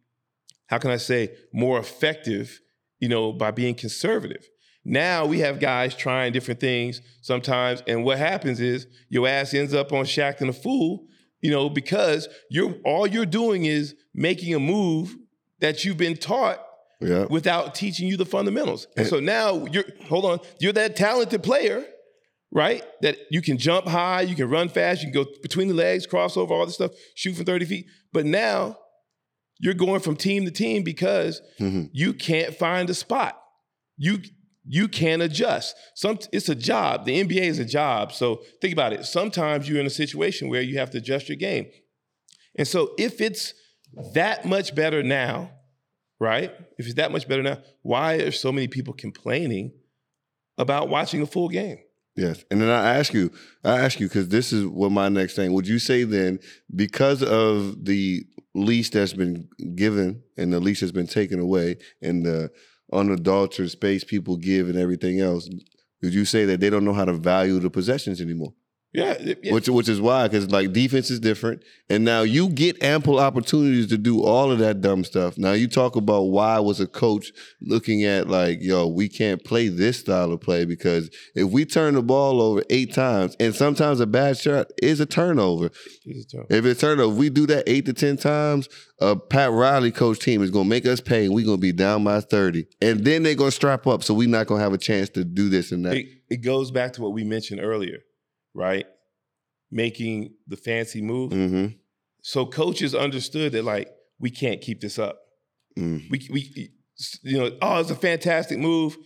how can I say, more effective, you know, by being conservative. Now we have guys trying different things sometimes, and what happens is your ass ends up on Shaqtin' a Fool, you know, because you're all you're doing is making a move that you've been taught yeah. without teaching you the fundamentals. And so now you're hold on, you're that talented player, right? That you can jump high, you can run fast, you can go between the legs, crossover, all this stuff, shoot from 30 feet. But now you're going from team to team because Mhm. you can't find a spot. You you can adjust. Some it's a job. The NBA is a job. So think about it. Sometimes you're in a situation where you have to adjust your game. And so if it's that much better now, right? If it's that much better now, why are so many people complaining about watching a full game? Yes, and then I ask you, I ask you because this is what my next thing. Would you say then, because of the leash that's been given and the leash that's been taken away, and the unadulterated space people give and everything else, would you say that they don't know how to value the possessions anymore? Yeah, yeah. Which which is why, because like defense is different, and now you get ample opportunities to do all of that dumb stuff. Now you talk about why was a coach looking at like, yo, we can't play this style of play because if we turn the ball over eight times, and sometimes a bad shot is a turnover. It's a turn- If it's turnover, if we do that eight to ten times, a Pat Riley coach team is gonna make us pay, and we're gonna be down by thirty, and then they're gonna strap up, so we're not gonna have a chance to do this and that. it, it goes back to what we mentioned earlier, right? Making the fancy move. hmm So coaches understood that like we can't keep this up. Mm. We we you know oh it's a fantastic move,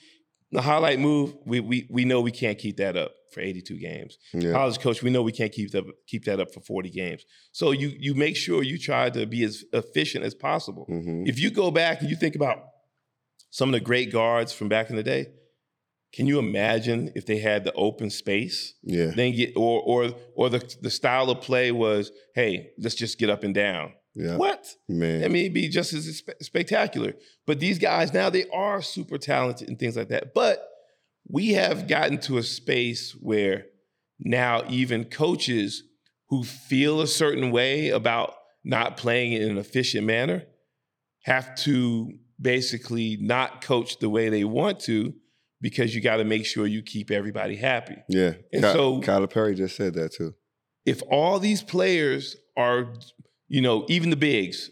the highlight move. We we we know we can't keep that up for 82 games. Yeah. College coach, we know we can't keep that keep that up for 40 games. So you you make sure you try to be as efficient as possible. Mhm. If you go back and you think about some of the great guards from back in the day, can you imagine if they had the open space? Yeah. Then get or or or the the style of play was, hey, let's just get up and down. Yeah. What? Man. Mean, it'd be just as spe- spectacular. But these guys now they are super talented and things like that. But we have gotten to a space where now even coaches who feel a certain way about not playing in an efficient manner have to basically not coach the way they want to because you got to make sure you keep everybody happy. Yeah. And Ky- so- Kyler Perry just said that too. if all these players are, you know, even the bigs,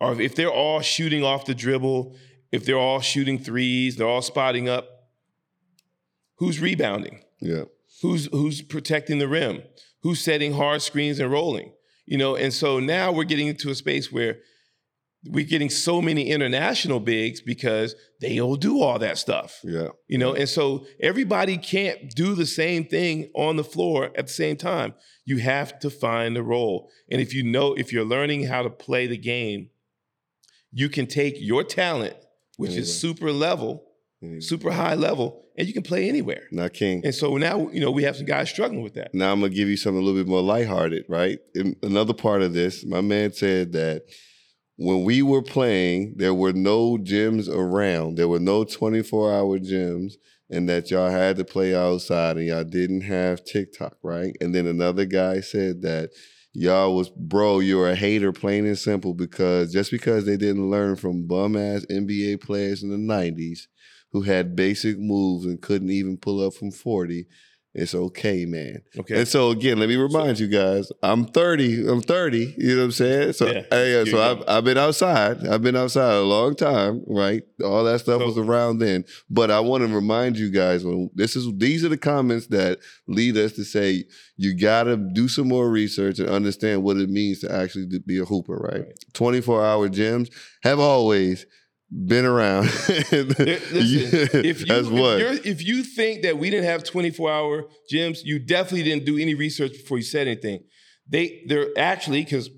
or if they're all shooting off the dribble, if they're all shooting threes, they're all spotting up, who's rebounding? Yeah. Who's who's protecting the rim? Who's setting hard screens and rolling? You know, and so now we're getting into a space where we're getting so many international bigs because they all do all that stuff. Yeah. You know, and so everybody can't do the same thing on the floor at the same time. You have to find a role. And if you know, if you're learning how to play the game, you can take your talent, which Anyway. is super level, Anyway. super high level, and you can play anywhere. Not King. And so now, you know, we have some guys struggling with that. Now I'm gonna give you something a little bit more lighthearted, right? In another part of this, my man said that when we were playing, there were no gyms around. There were no 24 hour gyms, and that y'all had to play outside and y'all didn't have TikTok, right? And then another guy said that y'all was, bro, you're a hater, plain and simple, because just because they didn't learn from bum ass NBA players in the 90s who had basic moves and couldn't even pull up from 40, it's okay, man. Okay. And so again, let me remind you guys, I'm 30. I'm 30. You know what I'm saying? So Yeah, hey, you're so I've. I've been outside. I've been outside a long time, right? All that stuff was around then. But I want to remind you guys when this is these are the comments that lead us to say you gotta do some more research and understand what it means to actually be a hooper, right? 24 hour gyms have always been around. Listen, if you That's what. If, you're, if you think that we didn't have 24 hour gyms, you definitely didn't do any research before you said anything. They they're actually because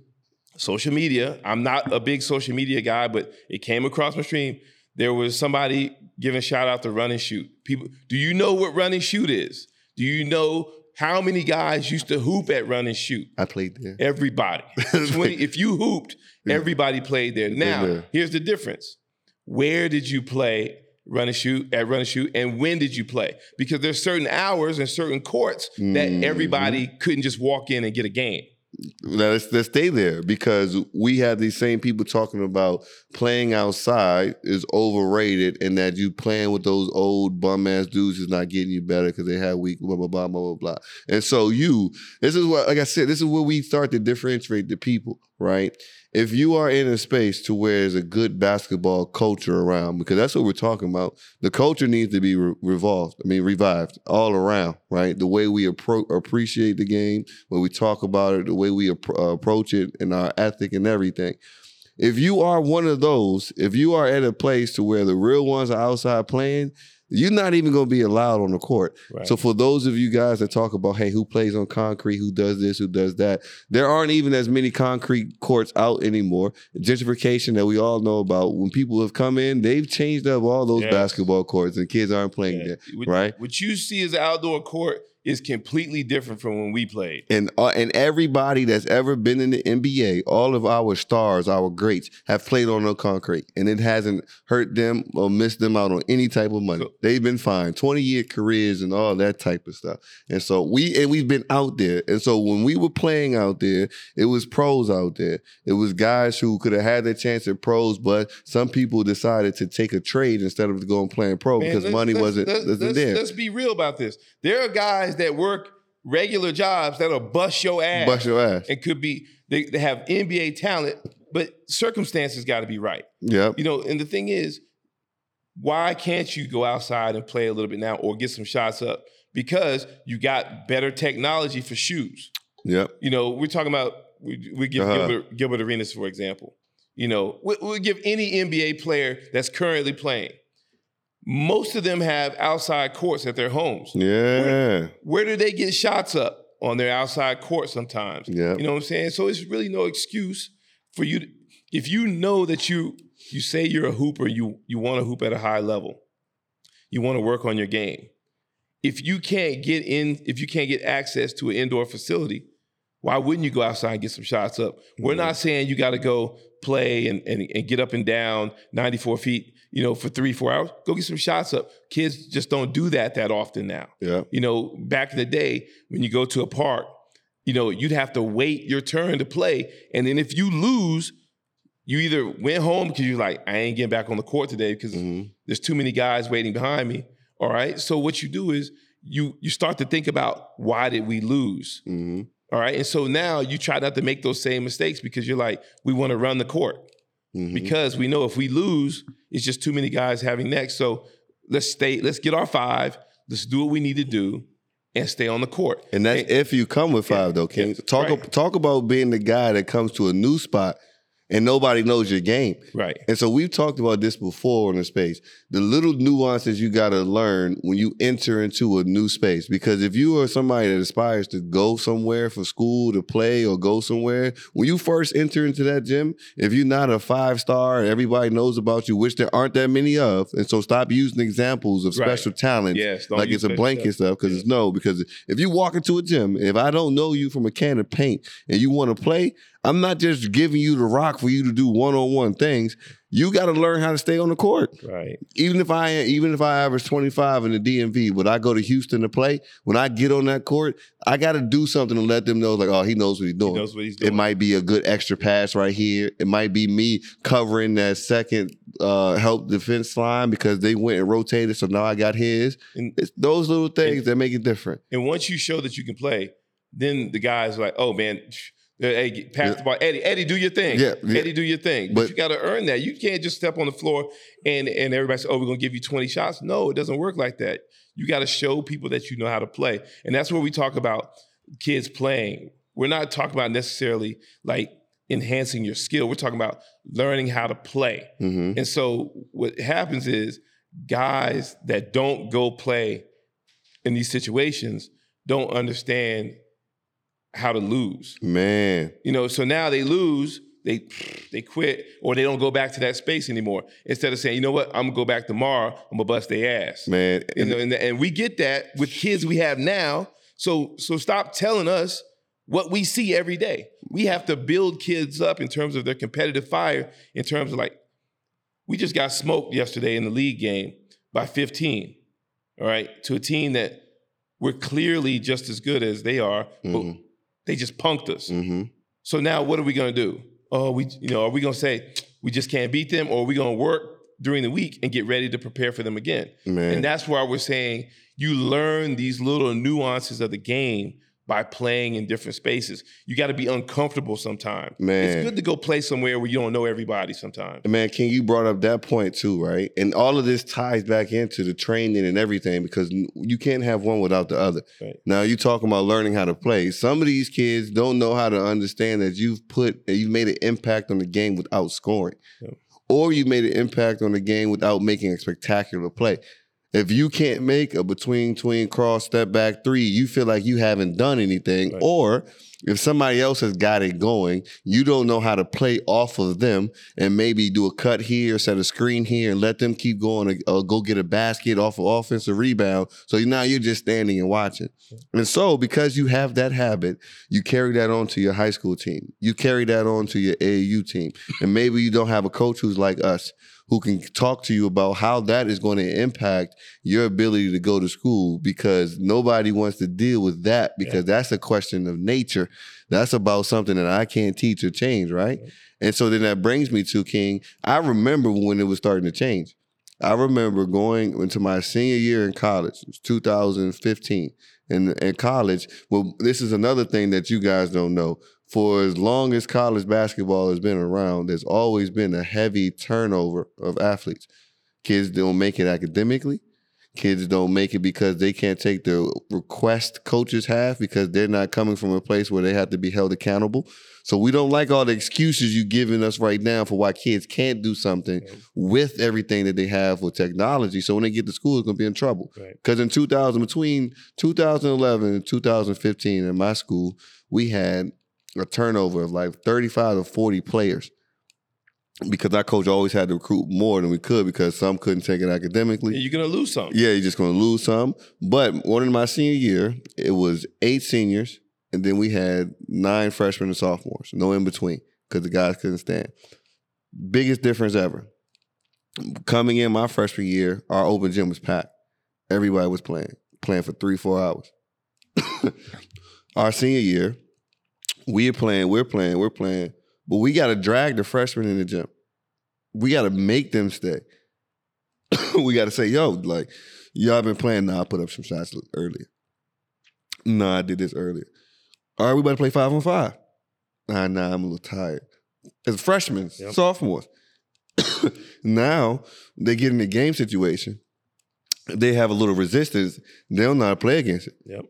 social media. I'm not a big social media guy, but it came across my stream. There was somebody giving shout out to run and shoot. People, do you know what run and shoot is? Do you know how many guys used to hoop at run and shoot? I played there. Everybody. 20, if you hooped, everybody played there. Now, here's the difference. Where did you play run and shoot at run and shoot, and when did you play? Because there's certain hours and certain courts that Mhm. everybody couldn't just walk in and get a game. Now let's, let's stay there because we have these same people talking about playing outside is overrated and that you playing with those old bum ass dudes is not getting you better because they have weak blah blah blah blah blah blah. And so you, this is what, like I said, this is where we start to differentiate the people, right? If you are in a space to where there's a good basketball culture around, because that's what we're talking about, the culture needs to be re- revolved. I mean, revived all around, right? The way we appro- appreciate the game, when we talk about it, the way we uh, approach it, and our ethic and everything. If you are one of those, if you are at a place to where the real ones are outside playing, you're not even going to be allowed on the court. Right. So for those of you guys that talk about, hey, who plays on concrete, who does this, who does that, there aren't even as many concrete courts out anymore. Gentrification that we all know about. When people have come in, they've changed up all those basketball courts, and kids aren't playing there, What, right? What you see is outdoor court is completely different from when we played. And uh, and everybody that's ever been in the NBA, all of our stars, our greats, have played on no concrete, and it hasn't hurt them or missed them out on any type of money. They've been fine, twenty year careers and all that type of stuff. And so we and we've been out there. And so when we were playing out there, it was pros out there. It was guys who could have had their chance at pros, but some people decided to take a trade instead of going playing pro Man, because money let's- wasn't let's, wasn't let's- there. Let's be real about this. There are guys that work regular jobs that'll bust your ass. Bust your ass. It could be they, they have NBA talent, but circumstances got to be right. Yeah. You know, and the thing is, why can't you go outside and play a little bit now or get some shots up? Because you got better technology for shoes. Yep. You know, we're talking about we, we give Uh-huh. Gilbert, Gilbert Arenas for example. You know, we, we'll give any NBA player that's currently playing. Most of them have outside courts at their homes. Yeah. Where do they get shots up on their outside court sometimes? Yeah. You know what I'm saying? So it's really no excuse for you to, if you know that you you say you're a hooper, you you want to hoop at a high level. You want to work on your game. If you can't get in, if you can't get access to an indoor facility, why wouldn't you go outside and get some shots up? We're not saying you got to go play and, and, and get up and down 94 feet, you know, for three, four hours. Go get some shots up. Kids just don't do that that often now. Yeah. You know, back in the day, when you go to a park, you know, you'd have to wait your turn to play. And then if you lose, you either went home because you're like, I ain't getting back on the court today because mm-hmm. there's too many guys waiting behind me. All right. So what you do is you you start to think about why did we lose? Mm-hmm. All right. And so now you try not to make those same mistakes because you're like, we want to run the court. Mm-hmm. Because we know if we lose, it's just too many guys having next. So let's stay, let's get our five, let's do what we need to do and stay on the court. And that's if you come with five though, King. Talk talk about being the guy that comes to a new spot and nobody knows your game. Right. And so we've talked about this before in the space. The little nuances you gotta learn when you enter into a new space. Because if you are somebody that aspires to go somewhere for school to play or go somewhere, when you first enter into that gym, if you're not a five star and everybody knows about you, which there aren't that many of, and so stop using examples of Right. special talent Yes, like it's a blanket stuff because it's no because if you walk into a gym if i don't know you from a can of paint and you want to play i'm not just giving you the rock for you to do one-on-one things. You got to learn how to stay on the court. Right. even if i even if i average 25 in the dmv when i go to houston to play? When i get on that court i got to do something to let them know like oh he knows what he's doing. knows what he's doing. it might be a good extra pass right here. It might be me covering that second uh help defense line because they went and rotated so now i got his. It's those little things that make it different. And once you show that you can play, then the guys are like, oh man, hey, get- pass the ball. Eddie, Eddie, do your thing. Yeah, yeah. Eddie, do your thing. But, But- you got to earn that. You can't just step on the floor and and everybody say, oh, we're gonna give you 20 shots. No, it doesn't work like that. You got to show people that you know how to play. And that's where we talk about kids playing. We're not talking about necessarily like enhancing your skill. We're talking about learning how to play. Mm-hmm. And so what happens is guys that don't go play in these situations don't understand how to lose. man You know, so now they lose, they they quit, or they don't go back to that space anymore. Instead of saying, you know what, I'm gonna go back tomorrow, I'm gonna bust their ass. man You know, and, and we get that with kids we have now. So so stop telling us what we see every day. We have to build kids up in terms of their competitive fire, in terms of like, we just got smoked yesterday in the league game by 15. All right, to a team that we're clearly just as good as they are, but mm-hmm. They just punked us. Mm-hmm. So now what are we gonna do? Oh, we you know, are we gonna say we just can't beat them, or are we gonna work during the week and get ready to prepare for them again? Man. And that's why we're saying you learn these little nuances of the game by playing in different spaces. You got to be uncomfortable sometimes. Man. It's good to go play somewhere where you don't know everybody sometimes. Man, King, you brought up that point too, right? And all of this ties back into the training and everything because you can't have one without the other. Right. Now you talking about learning how to play. Some of these kids don't know how to understand that you've put that you've made an impact on the game without scoring, or you made an impact on the game without making a spectacular play. If you can't make a between tween cross step back three, you feel like you haven't done anything. Or if somebody else has got it going, you don't know how to play off of them and maybe do a cut here, set a screen here, and let them keep going or uh, go get a basket off of offensive rebound. So now you're just standing and watching. And so because you have that habit, you carry that on to your high school team. You carry that on to your AAU team. And maybe you don't have a coach who's like us who can talk to you about how that is going to impact your ability to go to school because nobody wants to deal with that because that's a question of nature. That's about something that I can't teach or change, right? And so then that brings me to King. I remember when it was starting to change. I remember going into my senior year in college, it was 2015. In, in college, well, this is another thing that you guys don't know for as long as college basketball has been around, there's always been a heavy turnover of athletes. Kids don't make it academically. Kids don't make it because they can't take the request coaches have because they're not coming from a place where they have to be held accountable. So we don't like all the excuses you're giving us right now for why kids can't do something with everything that they have with technology. So when they get to school, it's gonna be in trouble. Because in 2000, between 2011 and 2015 in my school, we had a turnover of like 35 to 40 players because our coach always had to recruit more than we could because some couldn't take it academically. You're gonna lose some. Yeah, you're just going to lose some. But one in my senior year, it was eight seniors, and then we had nine freshmen and sophomores, no in between because the guys couldn't stand. Biggest difference ever. Coming in my freshman year, our open gym was packed. Everybody was playing, playing for three, four hours. our senior year, we're playing, we're playing, we're playing, but we got to drag the freshmen in the gym. We got to make them stay. we got to say, yo, like, y'all been playing. Nah, I put up some shots earlier. Nah, I did this earlier. All right, we better play five on five. Nah, nah, I'm a little tired. As freshmen, sophomores. now they get in the game situation. They have a little resistance. They don't know how to play against it. Yep.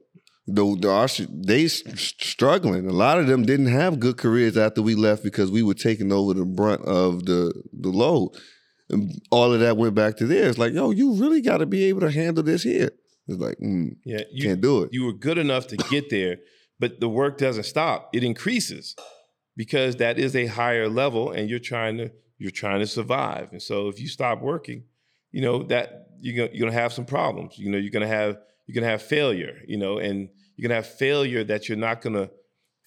The, the, our, they struggling. A lot of them didn't have good careers after we left because we were taking over the brunt of the the load. And all of that went back to theirs. Like, yo, you really got to be able to handle this here. It's like, mm, Yeah, you can't do it. You were good enough to get there, but the work doesn't stop. It increases because that is a higher level, and you're trying to you're trying to survive. And so, if you stop working, you know that you're gonna, you're gonna have some problems. You know, you're gonna have you're gonna have failure. You know, and you're gonna have failure that you're not gonna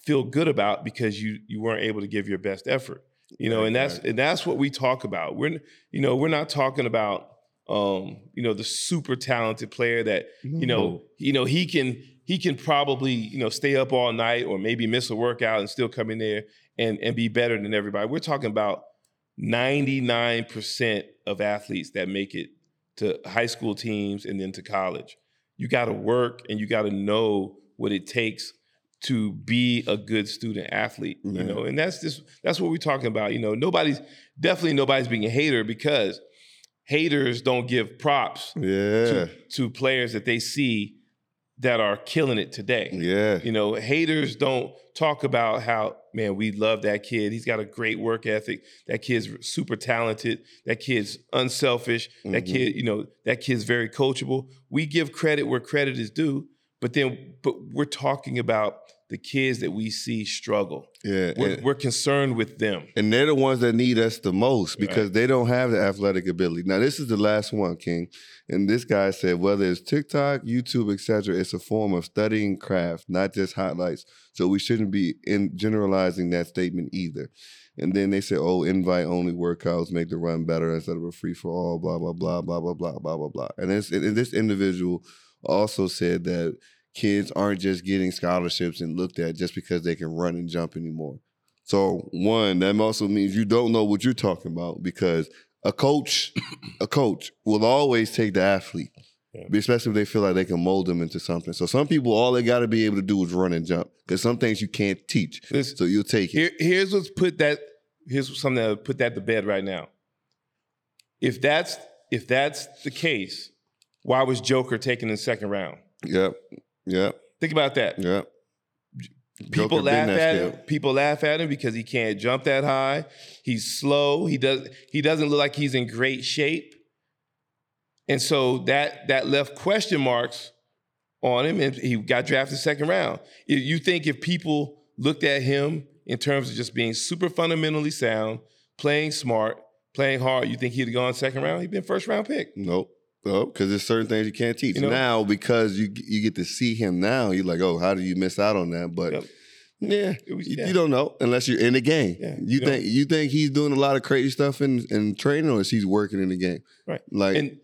feel good about because you you weren't able to give your best effort. You know, and that's and that's what we talk about. We're you know we're not talking about um, you know the super talented player that you know No. you know he can he can probably you know stay up all night or maybe miss a workout and still come in there and and be better than everybody. We're talking about 99% of athletes that make it to high school teams and then to college. You got to work and you got to know what it takes to be a good student athlete, you Yeah. know. And that's just that's what we're talking about, you know. Nobody's definitely nobody's being a hater because haters don't give props Yeah. to, to players that they see that are killing it today. Yeah. You know, haters don't talk about how, man, we love that kid. He's got a great work ethic. That kid's super talented. That kid's unselfish. That Mhm. kid, you know, that kid's very coachable. We give credit where credit is due, but then but we're talking about the kids that we see struggle. Yeah. We're, and- we're concerned with them. And they're the ones that need us the most because they don't have the athletic ability. Now, this is the last one, King. And this guy said, whether it's TikTok, YouTube, etc., it's a form of studying craft, not just highlights. So we shouldn't be in generalizing that statement either. And then they said, oh, invite only workouts make the run better instead of a free for all, blah, blah, blah, blah, blah, blah, blah, blah, blah. And this, and this individual also said that kids aren't just getting scholarships and looked at just because they can run and jump anymore. So one, that also means you don't know what you're talking about because a coach, a coach will always take the athlete, especially if they feel like they can mold them into something. So some people, all they got to be able to do is run and jump because some things you can't teach. so you'll take it. Here, here's what's put that. Here's something that put that to bed right now. If that's if that's the case, why was Joker taken in the second round? Yep. Yep. Think about that. Yep. People Joker laugh at him. People laugh at him because he can't jump that high. He's slow. He does. He doesn't look like he's in great shape. And so that that left question marks on him, and he got drafted second round. You- You think if people looked at him in terms of just being super fundamentally sound, playing smart, playing hard, you think he'd have gone second round? He'd been first round pick. Nope. Nope, because there's certain things you can't teach. You know? now, because you you get to see him now, you're like, oh, how do you miss out on that? But yeah, was- you, yeah. you don't know unless you're in the game. Yeah, you you think you think he's doing a lot of crazy stuff in, in training, or is he working in the game? Right. Like, and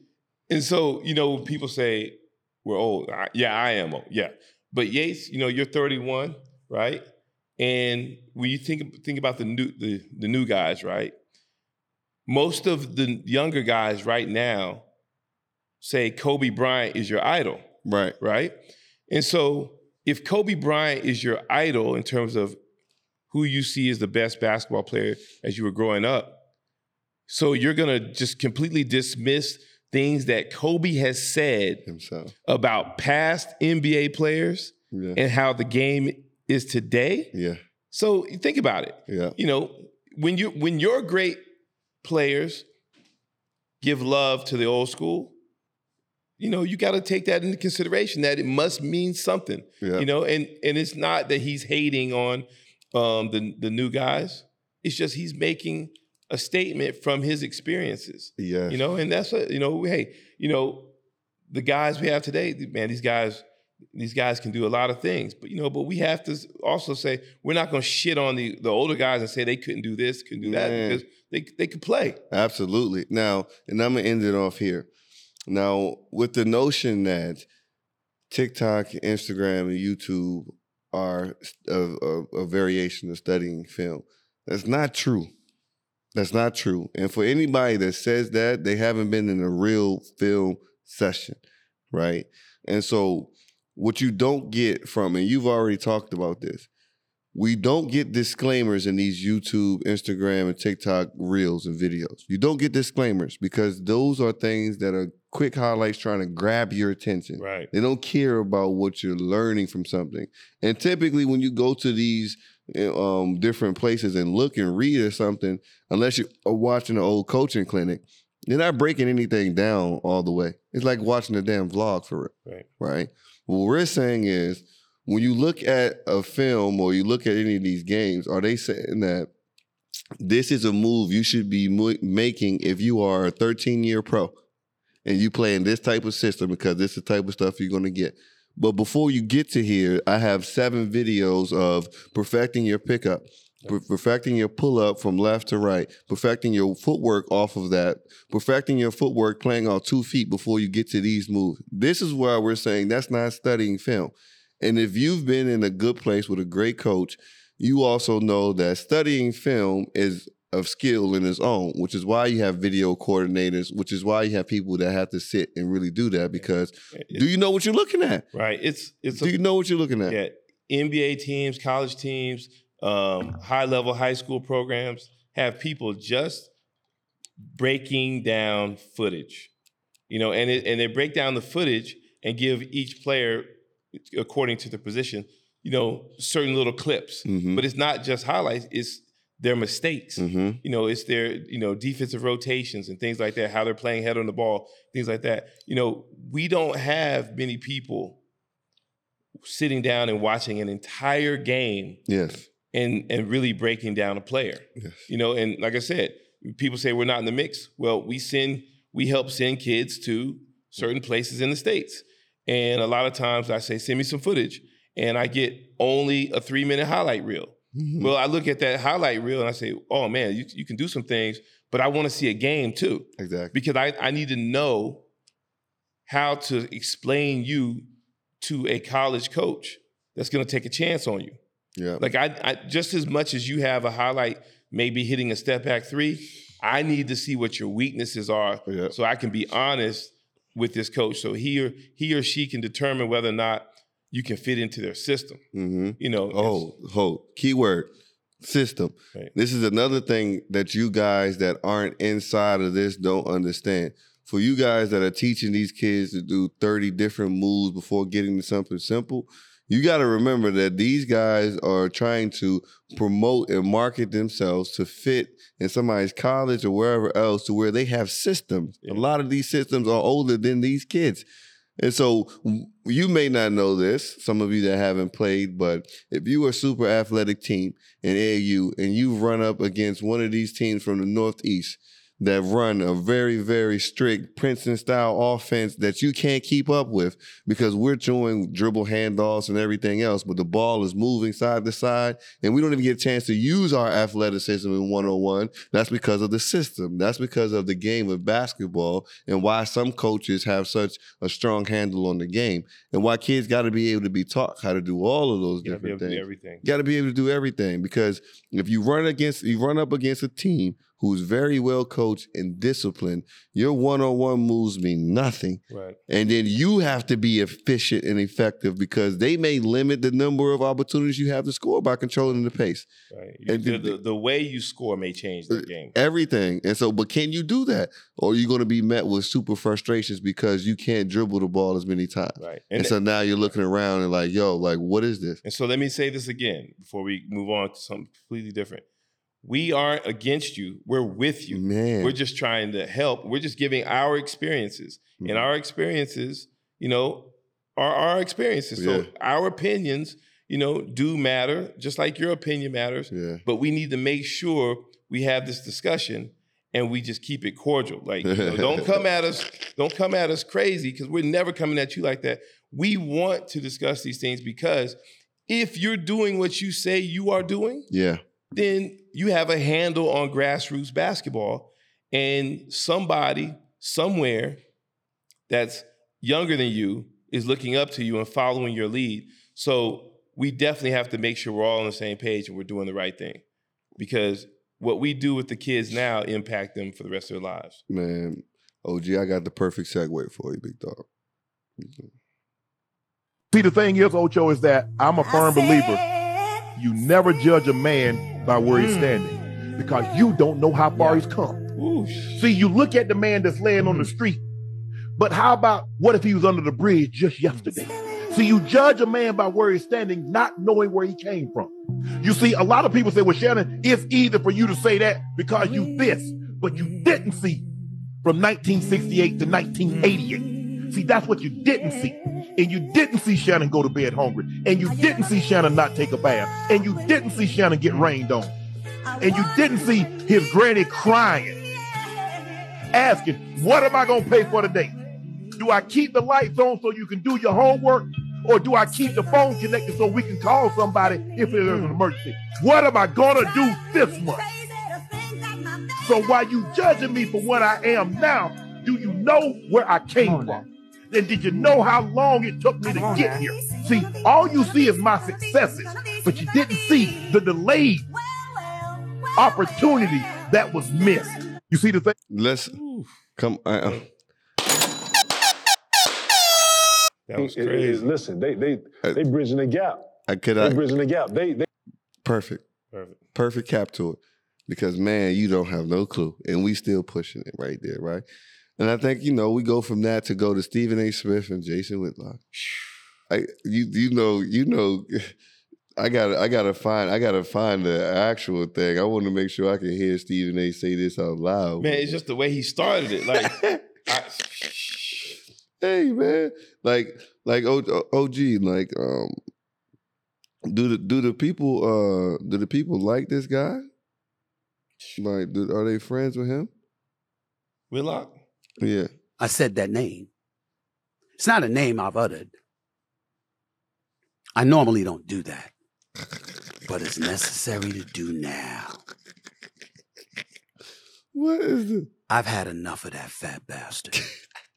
and so you know, people say we're old. I, yeah, I am old. Yeah, but Yates, you know, you're 31, right? And when you think think about the new the the new guys, right? Most of the younger guys right now say Kobe Bryant is your idol, right? Right. And so if Kobe Bryant is your idol in terms of who you see as the best basketball player as you were growing up, so you're gonna just completely dismiss things that Kobe has said himself about past NBA players Yeah. and how the game is today. Yeah. So think about it. Yeah. You know, when you when your great players give love to the old school, you know, you got to take that into consideration that it must mean something. Yeah. You know, and and it's not that he's hating on um the the new guys. It's just he's making a statement from his experiences. Yeah. You know, and that's what, you know, hey, you know, the guys we have today, man, these guys, these guys can do a lot of things. But you know, but we have to also say we're not gonna shit on the the older guys and say they couldn't do this, couldn't do that, Man. because they they could play. Absolutely. Now, and I'm gonna end it off here. Now, with the notion that TikTok, Instagram, and YouTube are a, a, a variation of studying film, that's not true. That's not true. And for anybody that says that, they haven't been in a real film session, right? And so, what you don't get from, and you've already talked about this, we don't get disclaimers in these YouTube, Instagram, and TikTok reels and videos. You don't get disclaimers because those are things that are quick highlights trying to grab your attention. Right. They don't care about what you're learning from something. And typically, when you go to these uh, um, different places and look and read or something, unless you are watching an old coaching clinic, you're not breaking anything down all the way. It's like watching a damn vlog for it Right. right? What we're saying is when you look at a film or you look at any of these games, are they saying that this is a move you should be making if you are a 13 year pro and you play in this type of system because this is the type of stuff you're going to get? But before you get to here, I have seven videos of perfecting your pickup, per- perfecting your pull up from left to right, perfecting your footwork off of that, perfecting your footwork playing on two feet before you get to these moves. This is why we're saying that's not studying film. And if you've been in a good place with a great coach, you also know that studying film is of skill in its own, which is why you have video coordinators, which is why you have people that have to sit and really do that because do you know what you're looking at? Right. It's it's Do you know what you're looking at? Yeah, NBA teams, college teams, um, high level high school programs have people just breaking down footage, you know, and it, and they break down the footage and give each player, according to the position, you know, certain little clips. Mhm. But it's not just highlights; it's their mistakes. Mhm. You know, it's their you know defensive rotations and things like that. How they're playing head on the ball, things like that. You know, we don't have many people sitting down and watching an entire game Yes. and and really breaking down a player. Yes. You know, and like I said, people say we're not in the mix. Well, we send we help send kids to certain places in the states, and a lot of times I say send me some footage, and I get only a three minute highlight reel. Mhm. Well, I look at that highlight reel and I say, oh man, you you can do some things, but I want to see a game too Exactly. because I, I need to know how to explain you to a college coach that's going to take a chance on you. Yeah. Like I, I just as much as you have a highlight, maybe hitting a step back three, I need to see what your weaknesses are, Yeah. so I can be honest with this coach, so he or he or she can determine whether or not you can fit into their system. Mm-hmm. You know, Oh, hold. Keyword system. Right. This is another thing that you guys that aren't inside of this don't understand. For you guys that are teaching these kids to do 30 different moves before getting to something simple, You got to remember that these guys are trying to promote and market themselves to fit in somebody's college or wherever else to where they have systems. A lot of these systems are older than these kids. And so you may not know this, some of you that haven't played, but if you are a super athletic team in AU and you run up against one of these teams from the Northeast that run a very, very strict Princeton style offense that you can't keep up with because we're doing dribble handoffs and everything else, but the ball is moving side to side and we don't even get a chance to use our athleticism in one on one. That's because of the system. That's because of the game of basketball and why some coaches have such a strong handle on the game and why kids got to be able to be taught how to do all of those You gotta be different able to do things. everything. Got to be able to do everything because if you run against you run up against a team who's very well coached and disciplined, your one-on-one moves mean nothing. Right. And then you have to be efficient and effective because they may limit the number of opportunities you have to score by controlling the pace. Right. You- And the, the- the, way you score may change the uh, game. Everything. And so, but can you do that? Or are you going to be met with super frustrations because you can't dribble the ball as many times? Right. And, And so now you're looking around and like, yo, like, what is this? And so let me say this again before we move on to something completely different. We aren't against you. We're with you. Man. We're just trying to help. We're just giving our experiences. Mm-hmm. And our experiences, you know, are our experiences. So our opinions, you know, do matter, just like your opinion matters. Yeah. But we need to make sure we have this discussion and we just keep it cordial. Like, you know, don't come at us, don't come at us crazy because we're never coming at you like that. We want to discuss these things because if you're doing what you say you are doing, Yeah. then you have a handle on grassroots basketball and somebody somewhere that's younger than you is looking up to you and following your lead. So we definitely have to make sure we're all on the same page and we're doing the right thing because what we do with the kids now impact them for the rest of their lives. Man, OG, I got the perfect segue for you, big dog. See, the thing is, Ocho, is that I'm a firm believer. You never judge a man by where he's mm. standing because you don't know how far he's come. See, you look at the man that's laying on the mm. street, but how about what if he was under the bridge just yesterday? See, you judge a man by where he's standing, not knowing where he came from. You see, a lot of people say, well, Shannon, it's easy for you to say that because you this, but you didn't see from 1968 to 1988. See, that's what you didn't see. And you didn't see Shannon go to bed hungry. And you didn't see Shannon not take a bath. And you didn't see Shannon get rained on. And you didn't see his granny crying, asking, what am I going to pay for today? Do I keep the lights on so you can do your homework? Or do I keep the phone connected so we can call somebody if there's an emergency? What am I going to do this month? So while you judging me for what I am now, do you know where I came from? And did you know how long it took me to get here? See, all you see is my successes, but you didn't see the delayed opportunity that was missed. You see the thing? Let's come. I, uh, That was It- it- crazy. listen, they they they bridging the gap. I could They I bridging the gap. They they perfect, Perfect. perfect cap to it, because man, you don't have no clue, and we still pushing it right there, right? And I think you know we go from that to go to Stephen A. Smith and Jason Whitlock. I you you know you know. I gotta, I gotta find, I gotta find the actual thing. I want to make sure I can hear Stephen A. say this out loud. Man, it's just the way he started it. Like, I, hey man, like like OG, like um, do the do the people uh do the people like this guy? Like, do, are they friends with him? Whitlock? Yeah. I said that name. It's not a name I've uttered. I normally don't do that, but it's necessary to do now. What is it? I've had enough of that fat bastard.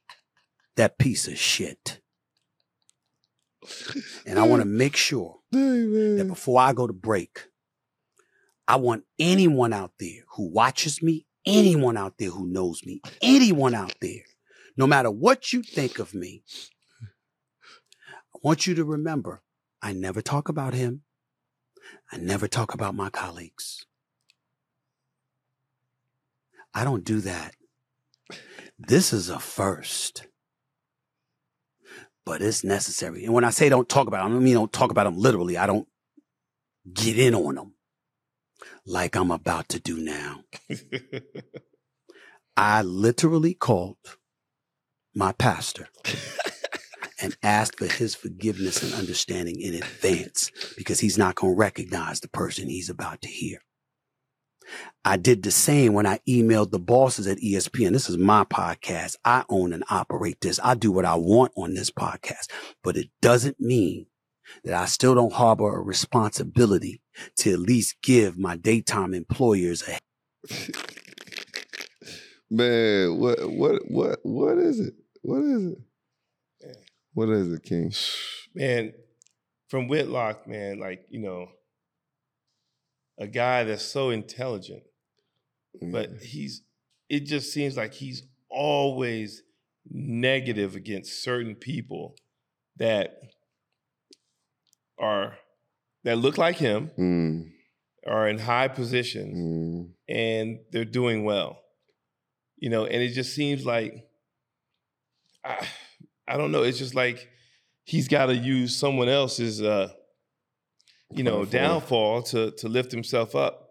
that piece of shit. And I want to make sure that before I go to break, I want anyone out there who watches me, anyone out there who knows me, anyone out there, no matter what you think of me, I want you to remember I never talk about him. I never talk about my colleagues. I don't do that. This is a first. but it's necessary. And when I say don't talk about them, I mean don't talk about them literally. I don't get in on them like I'm about to do now. I literally called my pastor and asked for his forgiveness and understanding in advance because he's not going to recognize the person he's about to hear. I did the same when I emailed the bosses at ESPN. This is my podcast. I own and operate this. I do what I want on this podcast, but it doesn't mean that I still don't harbor a responsibility to at least give my daytime employers a Man, what what what what is it? What is it? What is it, King? man, from Whitlock, man, like, you know, a guy that's so intelligent, but mm. he's, it just seems like he's always negative against certain people that are, that look like him, Mm, are in high positions, mm, and they're doing well. You know, and it just seems like, I, I don't know, it's just like he's got to use someone else's, uh, you know, Downfall. downfall to to lift himself up.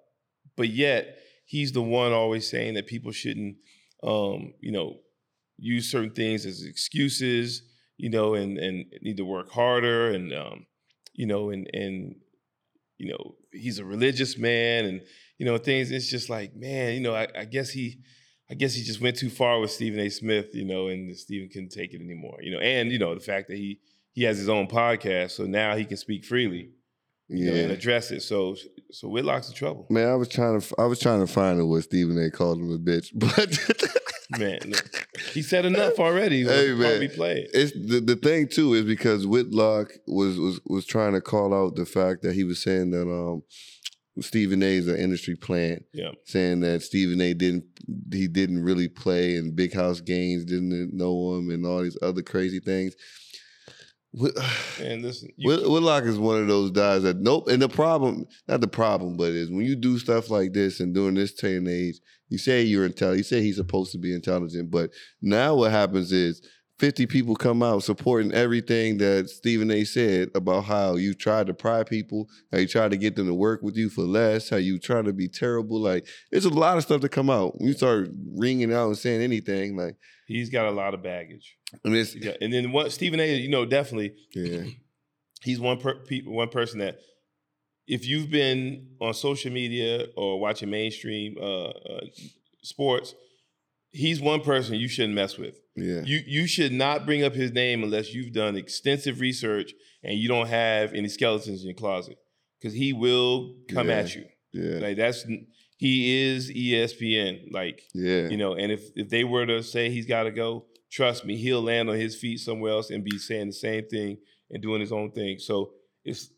But yet he's the one always saying that people shouldn't, um, you know, use certain things as excuses, you know, and and need to work harder, and um, you know, and and you know, he's a religious man, and you know, things. It's just like, man, you know, I, I guess he. I guess he just went too far with Stephen A. Smith, you know, and Stephen couldn't take it anymore, you know, and you know the fact that he he has his own podcast, so now he can speak freely, you know, and address it. So so Whitlock's in trouble, Man, I was trying to I was trying to find out what Stephen A. called him a bitch, but man. look, he said enough already. Hey Why man, we play it? it's the the thing too is because Whitlock was was was trying to call out the fact that he was saying that um Stephen A. is an industry plant, Yeah. saying that Stephen A. didn't he didn't really play in big house games, didn't know him, and all these other crazy things. And listen, you, Whit- Whitlock is one of those guys that nope. And the problem, not the problem, but is when you do stuff like this and during this day and age, you say you're intelligent. You say he's supposed to be intelligent, but now what happens is 50 people come out supporting everything that Stephen A. said about how you tried to pry people, how you tried to get them to work with you for less, how you try to be terrible. Like it's a lot of stuff to come out. When you start ringing out and saying anything, like he's got a lot of baggage. And it's Yeah, and then what Stephen A. You know, definitely, yeah. he's one per, pe- one person that if you've been on social media or watching mainstream uh, uh, sports, he's one person you shouldn't mess with. Yeah. You you should not bring up his name unless you've done extensive research and you don't have any skeletons in your closet because he will come Yeah. at you. Yeah. Like that's he is ESPN. Like Yeah. you know, and if if they were to say he's got to go, trust me, he'll land on his feet somewhere else and be saying the same thing and doing his own thing. So it's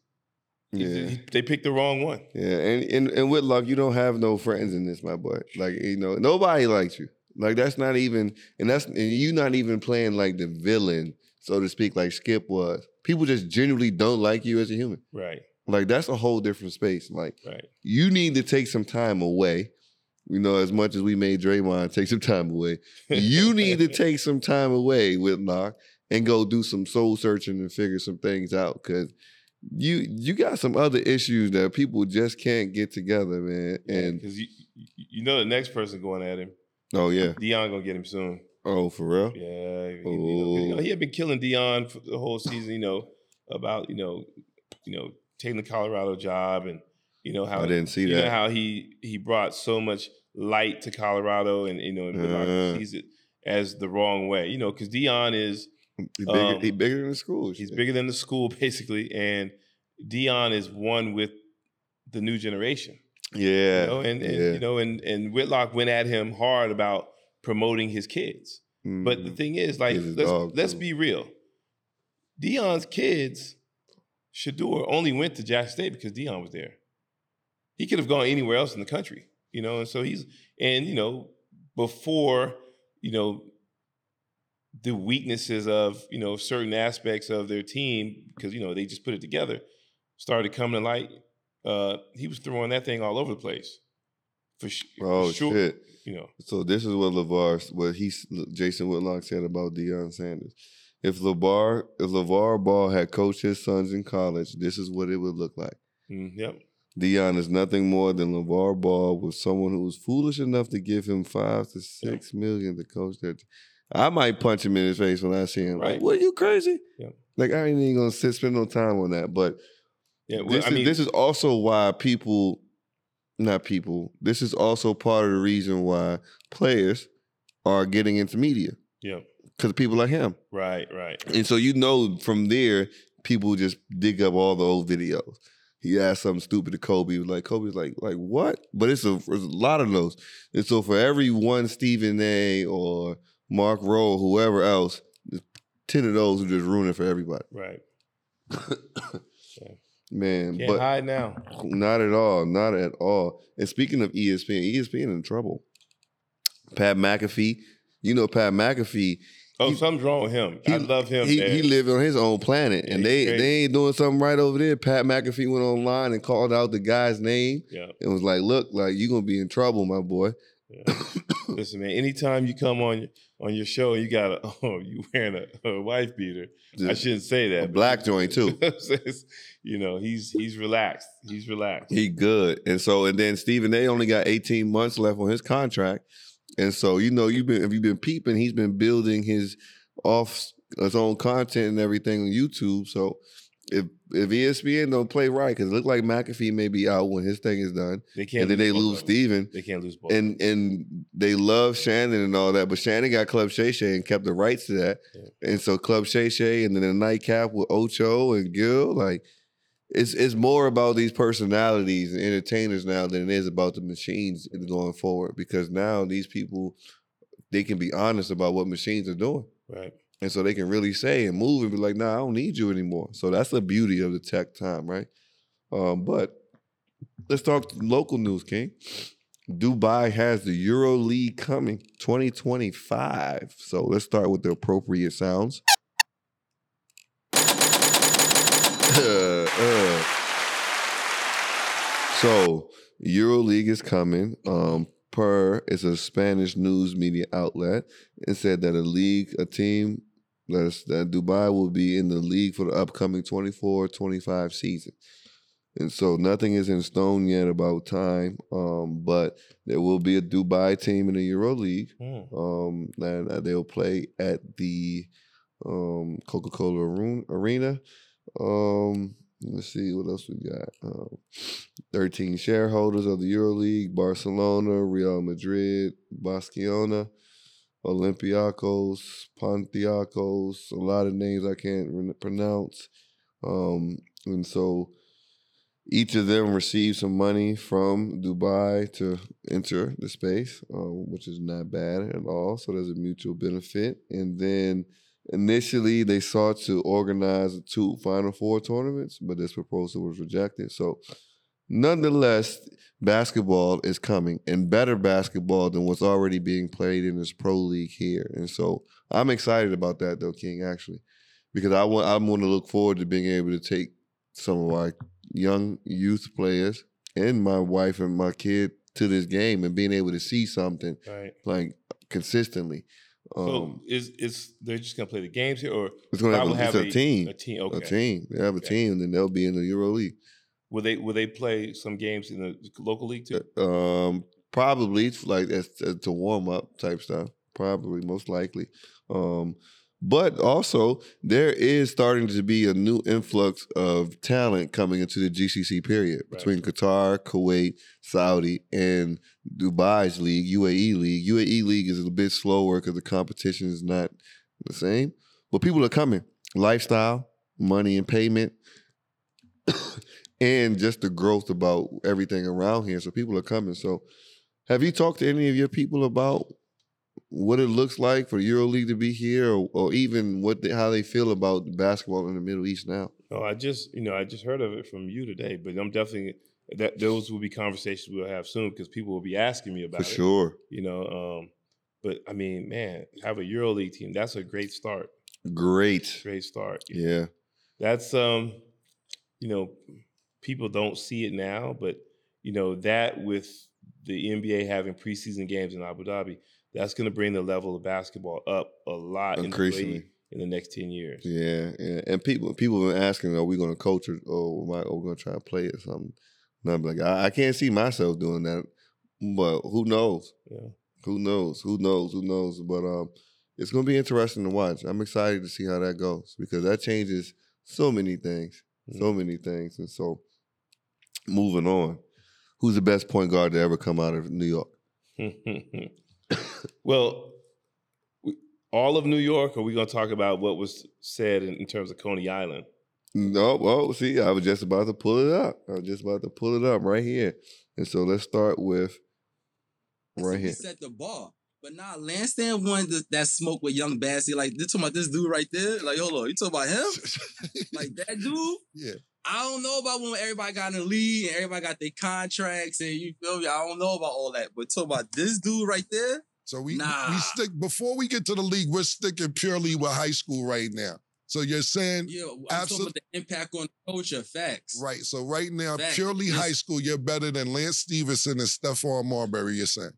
Yeah. he- they picked the wrong one. Yeah, and, and and Whitlock, you don't have no friends in this, my boy. Like you know, nobody likes you. Like that's not even, and that's and you not even playing like the villain, so to speak, like Skip was. People just genuinely don't like you as a human. Right. Like that's a whole different space. Like Right. you need to take some time away. You know, as much as we made Draymond take some time away, you need to take some time away, Whitlock, and go do some soul searching and figure some things out. Cause you you got some other issues that people just can't get together, man. And because you you- you know the next person going at him, oh yeah, Deion gonna get him soon. oh for real, Yeah, he, you you know, he had been killing Deion for the whole season. You know about you know you know taking the Colorado job and you know how I didn't see you that. know how he he brought so much light to Colorado and you know and Whitlock Uh. sees it as the wrong way. You know because Deion is he bigger, um, he bigger than the school. he's bigger than the school basically, and Deion is one with the new generation. Yeah, You know, and, and yeah. you know, and and Whitlock went at him hard about promoting his kids. But the Mhm. thing is, like, let's dog, let's be real. Deion's kids, Shedeur only went to Jack State because Deion was there. He could have gone anywhere else in the country, you know. And so he's and you know before you know the weaknesses of you know certain aspects of their team because you know they just put it together started coming to light. Uh, he was throwing that thing all over the place. For, sh- for Oh sure, shit! you know. So this is what Levar, what he, Jason Whitlock said about Deion Sanders. If LeVar if LeVar Ball had coached his sons in college, this is what it would look like. Mm, yep. Deion is nothing more than LeVar Ball with someone who was foolish enough to give him five to six million to coach that. I might punch him in his face when I see him. Like, Right. what are you crazy? Yeah. Like I ain't even gonna sit spend no time on that. But Yeah, well, this I is mean- this is also why people, not people. This is also part of the reason why players are getting into media Yeah. because people like him. Right. Right. And so you know from there, people just dig up all the old videos. He asked something stupid to Kobe. Like Kobe's like, like what? But it's a, there's a lot of those. And so for every one Stephen A. or Mark Rowe, whoever else, there's ten of those who just ruin it for everybody. Right. Man, Can't but hide now. not at all, not at all. And speaking of ESPN, ESPN in trouble. Pat McAfee, you know Pat McAfee. Oh, something's wrong with him. I love him. He, he lived on his own planet, and they crazy. they ain't doing something right over there. Pat McAfee went online and called out the guy's name. Yeah. and was like, "Look, like you gonna be in trouble, my boy." Listen, man. Anytime you come on on your show, you got a oh, you wearing a, a wife beater. I shouldn't say that. A black joint too. you know, he's he's relaxed. He's relaxed. He good, and so and then Stephen they only got eighteen months left on his contract, and so you know you've been if you've been peeping, he's been building his off his own content and everything on YouTube. So if if ESPN don't play right, because it look like McAfee may be out when his thing is done, They can't and then they lose. Stephen. They can't lose both. and and they love Shannon and all that, but Shannon got Club Shay Shay and kept the rights to that, and so Club Shay Shay and then the nightcap with Ocho and Gil, like it's it's more about these personalities and entertainers now than it is about the machines going forward because now these people they can be honest about what machines are doing. Right. And so they can really say and move and be like, nah, I don't need you anymore. So that's the beauty of the tech time, right? Um, but let's talk local news, King. Dubai has the Euro League coming 2025. So let's start with the appropriate sounds. Uh. So Euro League is coming. Um, per it's a Spanish news media outlet. It said that a league, a team that's, that Dubai will be in the league for the upcoming 24-25 season. And so nothing is in stone yet about time, um, but there will be a Dubai team in the Euro League, Hmm. um, and uh, they'll play at the um, Coca-Cola Arena. Um, let's see what else we got. Um, Thirteen shareholders of the EuroLeague, Barcelona, Real Madrid, Basquiona, Olympiacos, Pontiacos. A lot of names I can't re- pronounce. Um, and so each of them received some money from Dubai to enter the space, um, which is not bad at all. So there's a mutual benefit. And then initially they sought to organize two Final Four tournaments, but this proposal was rejected. So nonetheless, basketball is coming and better basketball than what's already being played in this pro league here. And so I'm excited about that though, King, actually. Because I want I'm gonna look forward to being able to take some of our young youth players and my wife and my kid to this game and being able to see something Right. like consistently. Um, so is is they're just gonna play the games here, or it's gonna have, a, it's a, team. A team. Okay. A team. They have a team, and then they'll be in the Euro League. Will they will they play some games in the local league too? Um, probably it's like as, to warm up type stuff. Probably, most likely. Um, but also there is starting to be a new influx of talent coming into the GCC period between Qatar, Kuwait, Saudi, and Dubai's league, UAE league. UAE league is a bit slower because the competition is not the same, but people are coming. Lifestyle, money, and payment and just the growth about everything around here. So people are coming. So have you talked to any of your people about what it looks like for EuroLeague to be here, or, or even what how they feel about basketball in the Middle East now? No, I just you know I just heard of it from you today, but I'm definitely that those will be conversations we'll have soon because people will be asking me about For it. sure. You know, um, but I mean, man, have a EuroLeague team. That's a great start. Great. Great start. Yeah. That's um, you know, people don't see it now, but you know that with the NBA having preseason games in Abu Dhabi, that's going to bring the level of basketball up a lot in the Increasingly. UAE. in the next ten years. Yeah, yeah. And people people have been asking, are we going to coach or, or am I, are we going to try to play or something? I'm like, I, I can't see myself doing that, but who knows? Yeah. Who knows? Who knows? Who knows? But um, it's going to be interesting to watch. I'm excited to see how that goes because that changes so many things, so many things. And so, moving on, who's the best point guard to ever come out of New York? well, we, all of New York, are we going to talk about what was said in, in terms of Coney Island? No, well, see, I was just about to pull it up. I was just about to pull it up right here. And so let's start with right here. set the bar. But nah, Lanston won the, that smoke with Young Bassy. Like, they're talking about this dude right there. Like, hold on, you talking about him? like that dude? Yeah. I don't know about when everybody got in the league and everybody got their contracts and you feel me. I don't know about all that. But talk about this dude right there. So we Nah. we stick before we get to the league, we're sticking purely with high school right now. So you're saying Yeah, I'm talking absolutely about the impact on the culture. Facts. right. So right now, Facts. purely Yes. high school, you're better than Lance Stephenson and Stephon Marbury. You're saying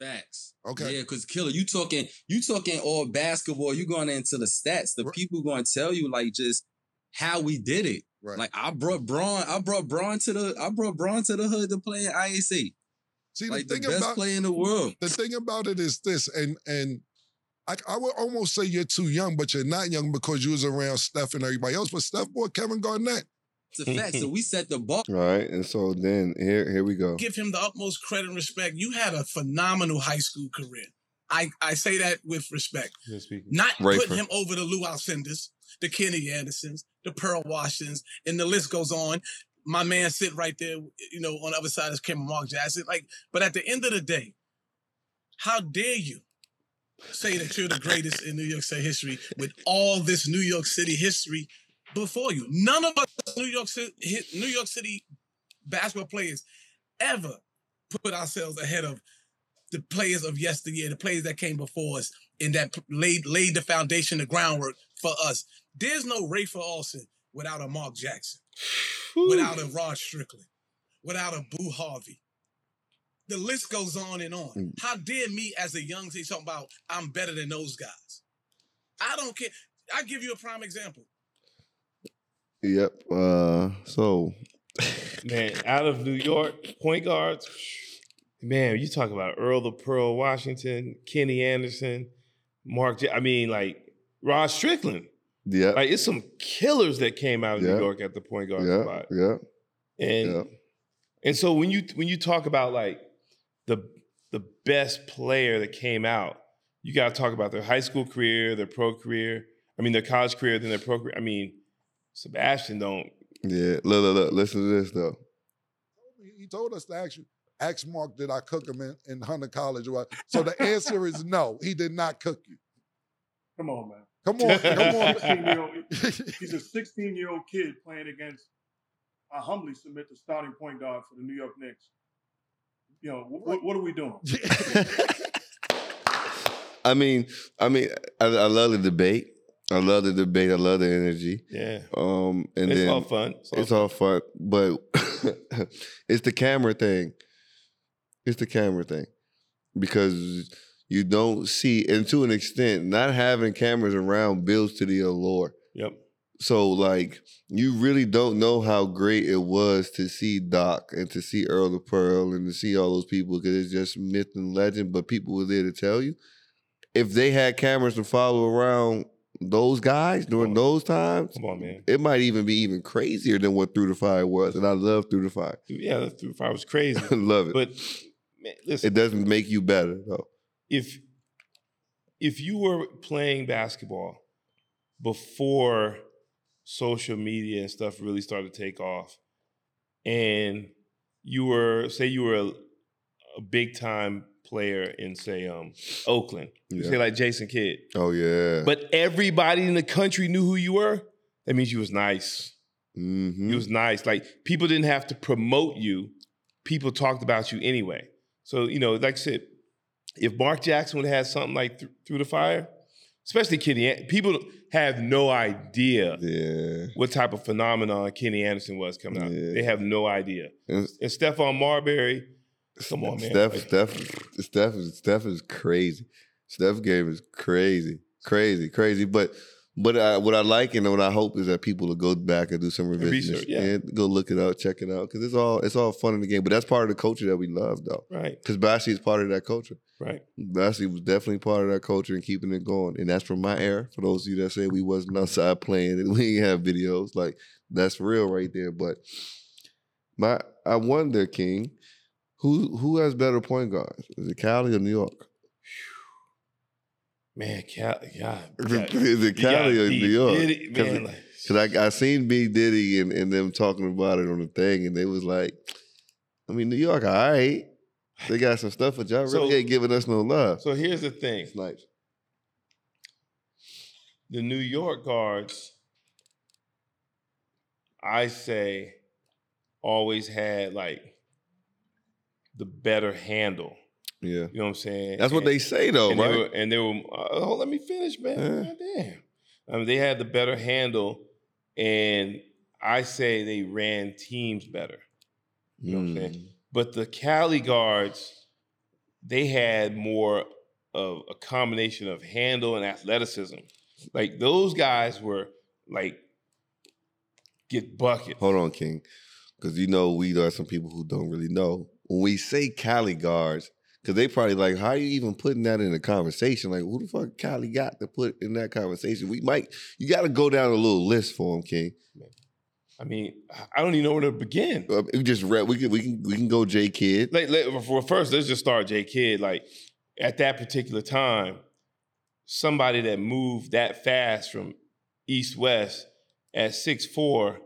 Facts. Okay. Yeah, because killer, you talking, you talking all basketball. You going into the stats. The people going to tell you like just how we did it. Right. Like I brought Bron, I brought Bron to the, I brought Bron to the hood to play in IAC. See, like the the, best about player in the world. the thing about it is this, and and I, I would almost say you're too young, but you're not young because you was around Steph and everybody else. But Steph bought Kevin Garnett. It's a fact. so we set the bar. All right. And so then here here we go. give him the utmost credit and respect. You had a phenomenal high school career. I, I say that with respect. Not Rayford. putting him over the Lew Alcindors, the Kenny Andersons, the Pearl Washingtons, and the list goes on. My man sit right there, you know, on the other side of Kim Mark Jackson. Like, but at the end of the day, how dare you say that you're the greatest in New York City history with all this New York City history before you? None of us New York City, New York City basketball players ever put ourselves ahead of the players of yesteryear, the players that came before us, and that laid laid the foundation, the groundwork for us. There's no Rafer Alston without a Mark Jackson, without a Rod Strickland, without a Boo Harvey. The list goes on and on. Mm. How dare me as a young say talking about I'm better than those guys? I don't care. I give you a prime example. Yep. Uh so Man, out of New York, point guards, man, you talk about Earl the Pearl Washington, Kenny Anderson, Mark. J- I mean, like Rod Strickland. yeah. Like it's some killers that came out of Yeah. New York at the point guard Yeah. spot. Yeah. And Yeah. and so when you when you talk about like the the best player that came out, you got to talk about their high school career, their pro career. I mean, their college career, then their pro career. I mean, Sebastian don't. Yeah. Look, look, look. Listen to this though. He told us to ask you, ask Mark, did I cook him in, in Hunter College? or what? So the answer is no, he did not cook you. Come on, man. Come on, come on. he's a 16 year old kid playing against, I humbly submit, the starting point guard for the New York Knicks. You know, what, what are we doing? I mean, I mean, I, I love the debate. I love the debate. I love the energy. Yeah. Um, and It's then all fun. It's It's all all, fun, but it's the camera thing. It's the camera thing because you don't see, and to an extent, not having cameras around builds to the allure. Yep. So like you really don't know how great it was to see Doc and to see Earl of Pearl and to see all those people because it's just myth and legend, but people were there to tell you. If they had cameras to follow around those guys during those times, Come on, man. it might even be even crazier than what Through the Fire was. And I love Through the Fire. Yeah, Through the fire was crazy. I love it. But man, listen, it doesn't make you better though. if if you were playing basketball before social media and stuff really started to take off, and you were say you were a, a big time player in say um Oakland, you Yeah. say like Jason Kidd, Oh yeah. but everybody in the country knew who you were. That means you was nice. Mm-hmm. You was nice. Like people didn't have to promote you. People talked about you anyway. So you know, like I said, if Mark Jackson would have had something like Th- Through the Fire, especially Kenny, An- people have no idea yeah. what type of phenomenon Kenny Anderson was coming out. Yeah. They have no idea. And And Stephon Marbury, come on, man. Steph, Like, Steph, Steph is Steph is crazy. Steph game is crazy. Crazy, crazy. But but I, what I like and what I hope is that people will go back and do some revision research, yeah. and go look it out, check it out, because it's all it's all fun in the game. But that's part of the culture that we love, though. Right. Because Bashi is part of that culture. Right. Bashi was definitely part of that culture and keeping it going. And that's from my era. For those of you that say we wasn't outside playing and we didn't have videos, like that's real right there. But my I wonder, King, who who has better point guards? Is it Cali or New York? Man, Cali, yeah. Is it Cali or New York? Because I, I seen B Diddy and, and them talking about it on the thing, and they was like, I mean, New York, all right. They got some stuff, but y'all really So- ain't giving us no love. So here's the thing. nice. The New York guards, I say, always had like the better handle. Yeah. You know what I'm saying? That's what they say, though, and They right? were, and they were, uh, oh, let me finish, man. God damn. I mean, they had the better handle, and I say they ran teams better. You know what I'm saying? Mm. But the Cali guards, they had more of a combination of handle and athleticism. Like those guys were like get bucket. Hold on, King. Because you know we there are some people who don't really know. When we say Cali guards, because they probably like, how are you even putting that in a conversation? Like, who the fuck Cali got to put in that conversation? We might, you got to go down a little list for him, King. I mean, I don't even know where to begin. Uh, we just read. We can we can we can go J Kidd. Like, well, first, let's just start J Kidd. Like at that particular time, somebody that moved that fast from east west at 6'4",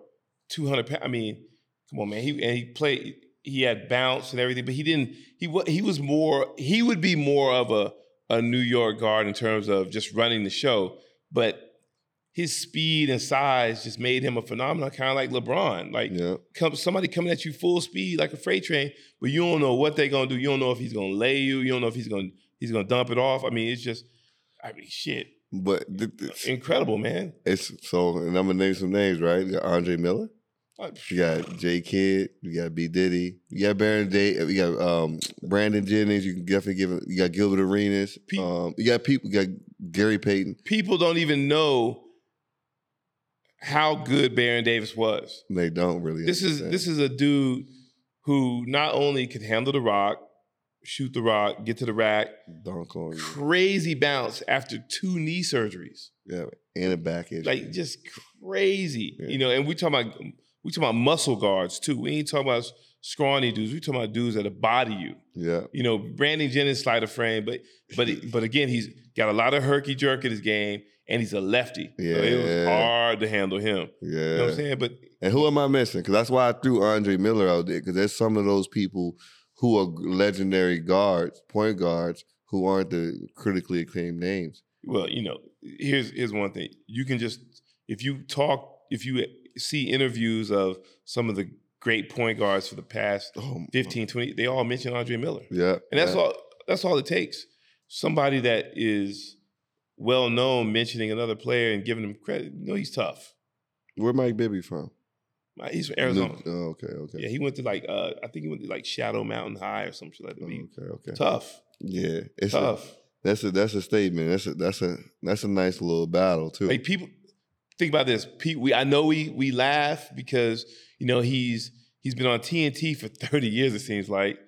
200 pounds. I mean, come on, man. He and he played. He had bounce and everything, but he didn't. He he was more. He would be more of a a New York guard in terms of just running the show, but. His speed and size just made him a phenomenon, kind of like LeBron. Like come, somebody coming at you full speed like a freight train, but you don't know what they're gonna do. You don't know if he's gonna lay you. You don't know if he's gonna he's gonna dump it off. I mean, it's just, I mean, shit, But th- th- incredible, man. it's so, and I'm gonna name some names, right? Andre Miller. Uh, You got J Kidd. You got B Diddy. You got Baron Day. You got um, Brandon Jennings. You can definitely give. him- You got Gilbert Arenas. Um, you got people. You got Gary Payton. People don't even know how good Baron Davis was. They don't really. This is this is a dude who not only could handle the rock, shoot the rock, get to the rack, dunk on you. crazy bounce after two knee surgeries. Yeah, and a back injury. like just crazy. You know, and we talking about we talking about muscle guards too. We ain't talking about scrawny dudes. We talking about dudes that'll body you. Yeah. You know, Brandon Jennings slider frame, but but but again, he's got a lot of herky jerk in his game, and he's a lefty. So it was Yeah. hard to handle him. Yeah. You know what I'm saying? But And who am I missing? Because that's why I threw Andre Miller out there. Because there's some of those people who are legendary guards, point guards, who aren't the critically acclaimed names. well, you know, here's here's one thing. You can just if you talk, if you see interviews of some of the great point guards for the past 15, 20, they all mention Andre Miller. Yeah. And that's yeah. all that's all it takes. Somebody that is well known mentioning another player and giving him credit. You know, he's tough. Where Mike Bibby from? He's from Arizona. Oh, okay, okay. Yeah, he went to like uh I think he went to like Shadow Mountain High or some shit like that. Okay, okay. Tough. Yeah, it's Tough. A, that's a that's a statement. That's a that's a that's a nice little battle too. Like people think about this. Pete, we I know we we laugh because you know he's he's been on TNT for 30 years, it seems like.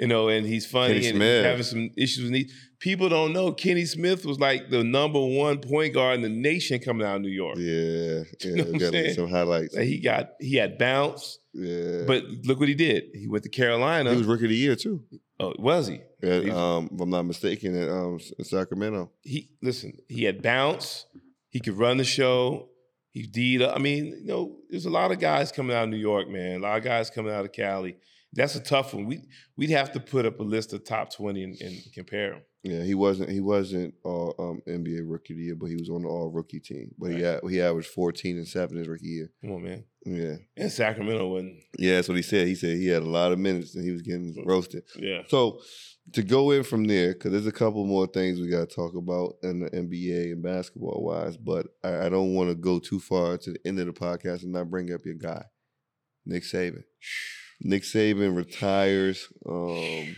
You know, and he's funny Kenny and Smith. he's having some issues with knees. People don't know Kenny Smith was like the number one point guard in the nation coming out of New York. Yeah, yeah. know what I'm got saying? some highlights. Like, he got he had bounce, Yeah, but look what he did. He went to Carolina. he was rookie of the year too. oh, was he? At, um, if I'm not mistaken, at um, in Sacramento. he listen, he had bounce, he could run the show, he D'd. I mean, you know, there's a lot of guys coming out of New York, man. A lot of guys coming out of Cali. That's a tough one. We we'd have to put up a list of top 20 and, and compare them. Yeah, he wasn't he wasn't all um, NBA rookie of the year, but he was on the all rookie team. But he had, he averaged 14 and seven his rookie year. Come on, man. Yeah, And Sacramento wasn't. yeah, that's what he said. He said he had a lot of minutes and he was getting roasted. Yeah. So to go in from there, because there's a couple more things we got to talk about in the NBA and basketball wise, but I, I don't want to go too far to the end of the podcast and not bring up your guy, Nick Saban. Nick Saban retires. Um,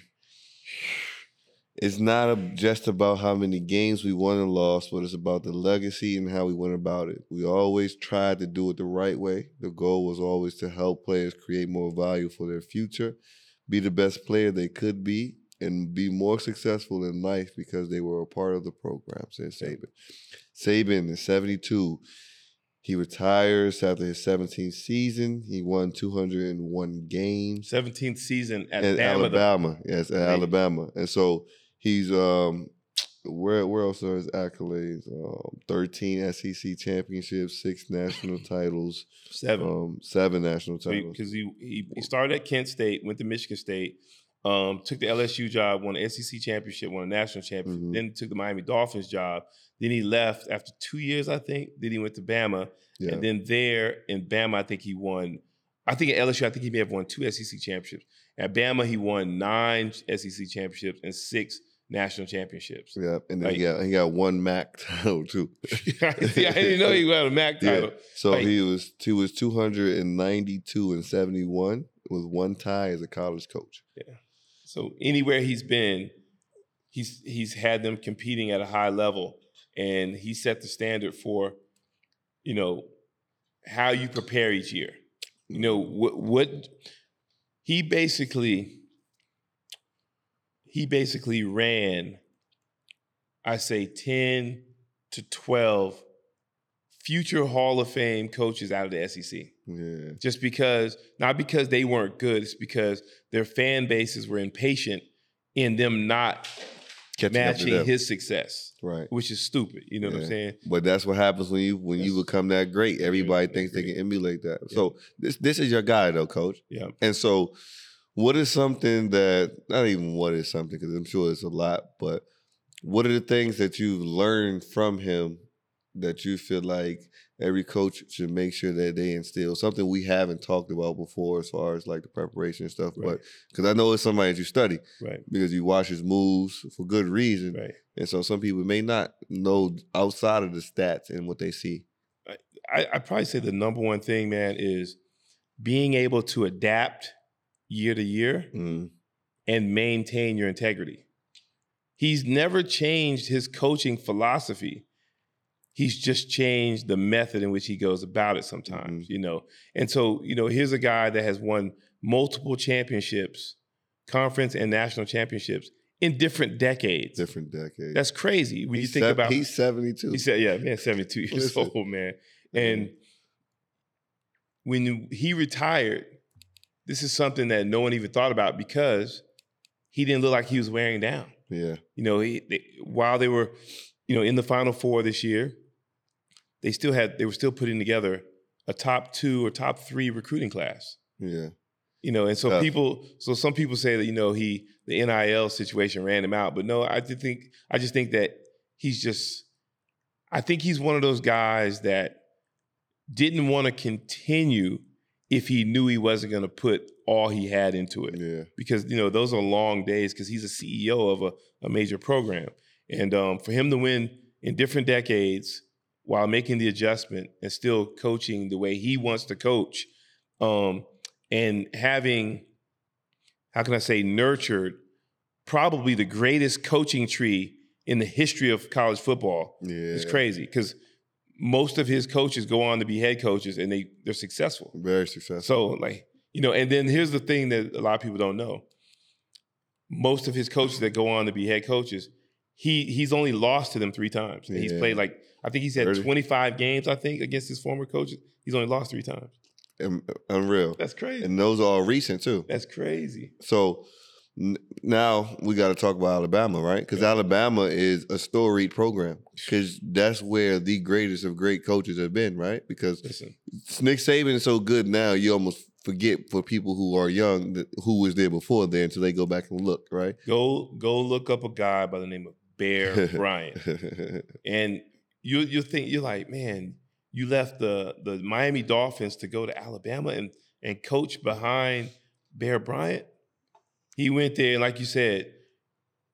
it's not a, just about how many games we won and lost, but it's about the legacy and how we went about it. We always tried to do it the right way. The goal was always to help players create more value for their future, be the best player they could be, and be more successful in life because they were a part of the program, said Saban. Saban in 72, he retires after his 17th season. He won 201 games. 17th season at, At Alabama, yes, at. Alabama, and so he's um, where where else are his accolades? Um, Thirteen SEC championships, six national titles, Seven. um, seven national titles. because he, he he started at Kent State, went to Michigan State, um, took the LSU job, won the SEC championship, won a national championship, Mm-hmm. then took the Miami Dolphins job. Then he left after two years, I think. Then he went to Bama, Yeah. and then there in Bama, I think he won. I think at LSU, I think he may have won two SEC championships. At Bama, he won nine SEC championships and six national championships. Yeah, and then Like- he got he got one MAC title too. yeah, I didn't know he got a MAC Yeah. title. So Like- he was he was two hundred and ninety two and seventy one with one tie as a college coach. Yeah. So anywhere he's been, he's he's had them competing at a high level, and he set the standard for, you know, how you prepare each year. You know what what he basically he basically ran, I say ten to twelve future Hall of Fame coaches out of the SEC Yeah. just because not because they weren't good it's because their fan bases were impatient in them not Catching matching his success Right. which is stupid you know what i'm saying But that's what happens when you when you become that great. Everybody thinks they can emulate that. So this this is your guy though, coach. Yeah. And so what is something that not even what is something because I'm sure it's a lot, but what are the things that you've learned from him that you feel like every coach should make sure that they instill something we haven't talked about before as far as like the preparation and stuff, but because I know it's somebody that you study, Right. Because you watch his moves for good reason, right? And so some people may not know outside of the stats and what they see. I, I'd probably say the number one thing man is being able to adapt year to year Mm-hmm. and maintain your integrity he's never changed his coaching philosophy he's just changed the method in which he goes about it sometimes Mm-hmm. you know and so you know here's a guy that has won multiple championships conference and national championships in different decades Different decades. that's crazy when He's you think sev- about he's 72. he said yeah man 72 years Listen. old man and when he retired this is something that no one even thought about because he didn't look like he was wearing down Yeah. you know, he, they, while they were, you know, in the Final Four this year, they still had they were still putting together a top two or top three recruiting class. Yeah. You know, and so Tough. people, so some people say that you know he the NIL situation ran him out, but no, I did think I just think that he's just, I think he's one of those guys that didn't want to continue if he knew he wasn't going to put all he had into it. Yeah. Because you know those are long days because he's a CEO of a, a major program, and um, for him to win in different decades while making the adjustment and still coaching the way he wants to coach, um, and having how can I say nurtured probably the greatest coaching tree in the history of college football. Yeah. It's crazy because most of his coaches go on to be head coaches and they they're successful. Very successful. So like, you know, and then here's the thing that a lot of people don't know. Most of his coaches that go on to be head coaches, he he's only lost to them three times. And He's played like I think he's had 30. 25 games, I think, against his former coaches. He's only lost three times. Um, unreal. That's crazy. And those are all recent too. That's crazy. So n- now we got to talk about Alabama, right? Because Alabama is a storied program. Because that's where the greatest of great coaches have been, right? Because Listen. Nick Saban is so good now, you almost forget for people who are young who was there before there until they go back and look, right? Go go look up a guy by the name of Bear Bryant. and you you think you're like, man, you left the the Miami Dolphins to go to Alabama and and coach behind Bear Bryant. He went there, and like you said,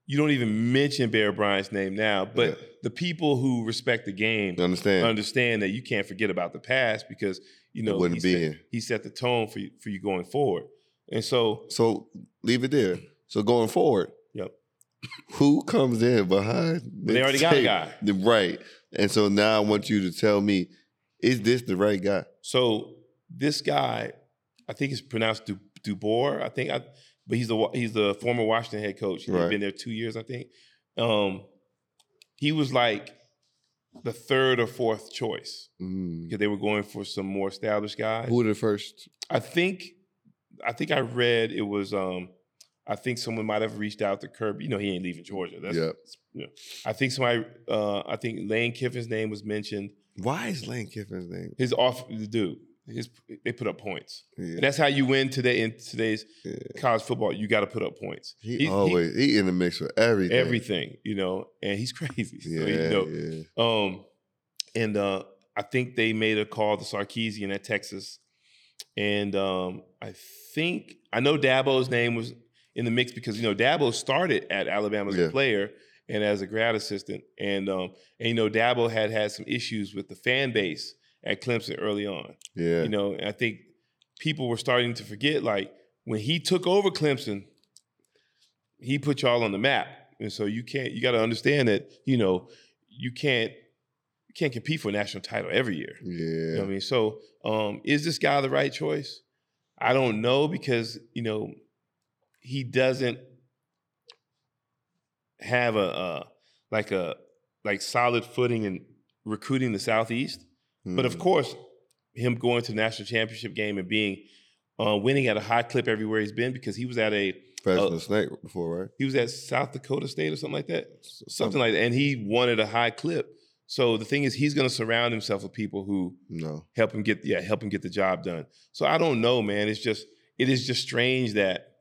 you don't even mention Bear Bryant's name now, but the people who respect the game understand understand that you can't forget about the past because you know wouldn't he be set, he set the tone for you for you going forward. And so So leave it there. So going forward. Who comes in behind? They already got a guy. Right? And so now I want you to tell me, is this the right guy? So this guy, I think it's pronounced Du, Dubois. I think, I, but he's the he's the former Washington head coach. He's Right. been there two years, I think. Um, he was like the third or fourth choice because they were going for some more established guys. Mm. Who were the first? I think, I think I read it was. um I think someone might have reached out to Kirby. You know, he ain't leaving Georgia. That's, Yep. you know, I think somebody. Uh, I think Lane Kiffin's name was mentioned. Why is Lane Kiffin's name? His off the dude. His they put up points. Yeah. That's how you win today in today's college football. You got to put up points. He, He- he- always he, in the mix with everything. everything, you know, and he's crazy. So, Yeah, you know, yeah. um, and uh, I think they made a call to Sarkisian at Texas, and um, I think I know Dabo's name was in the mix because you know Dabo started at Alabama as Yeah. a player and as a grad assistant, and um, and you know Dabo had had some issues with the fan base at Clemson early on. Yeah. You know, and I think people were starting to forget like when he took over Clemson, he put y'all on the map. And so you can't you got to understand that, you know, you can't you can't compete for a national title every year. Yeah. You know what I mean? So, um is this guy the right choice? I don't know because, you know, he doesn't have a uh like a like solid footing in recruiting the southeast. But of Mm. course, him going to the national championship game and being uh, winning at a high clip everywhere he's been because he was at a President uh, Snake before, right? he was at South Dakota State or something like that, something like that, and he won at a high clip. So the thing is, he's going to surround himself with people who No. help him get yeah help him get the job done. So I don't know, man. It's just it is just strange that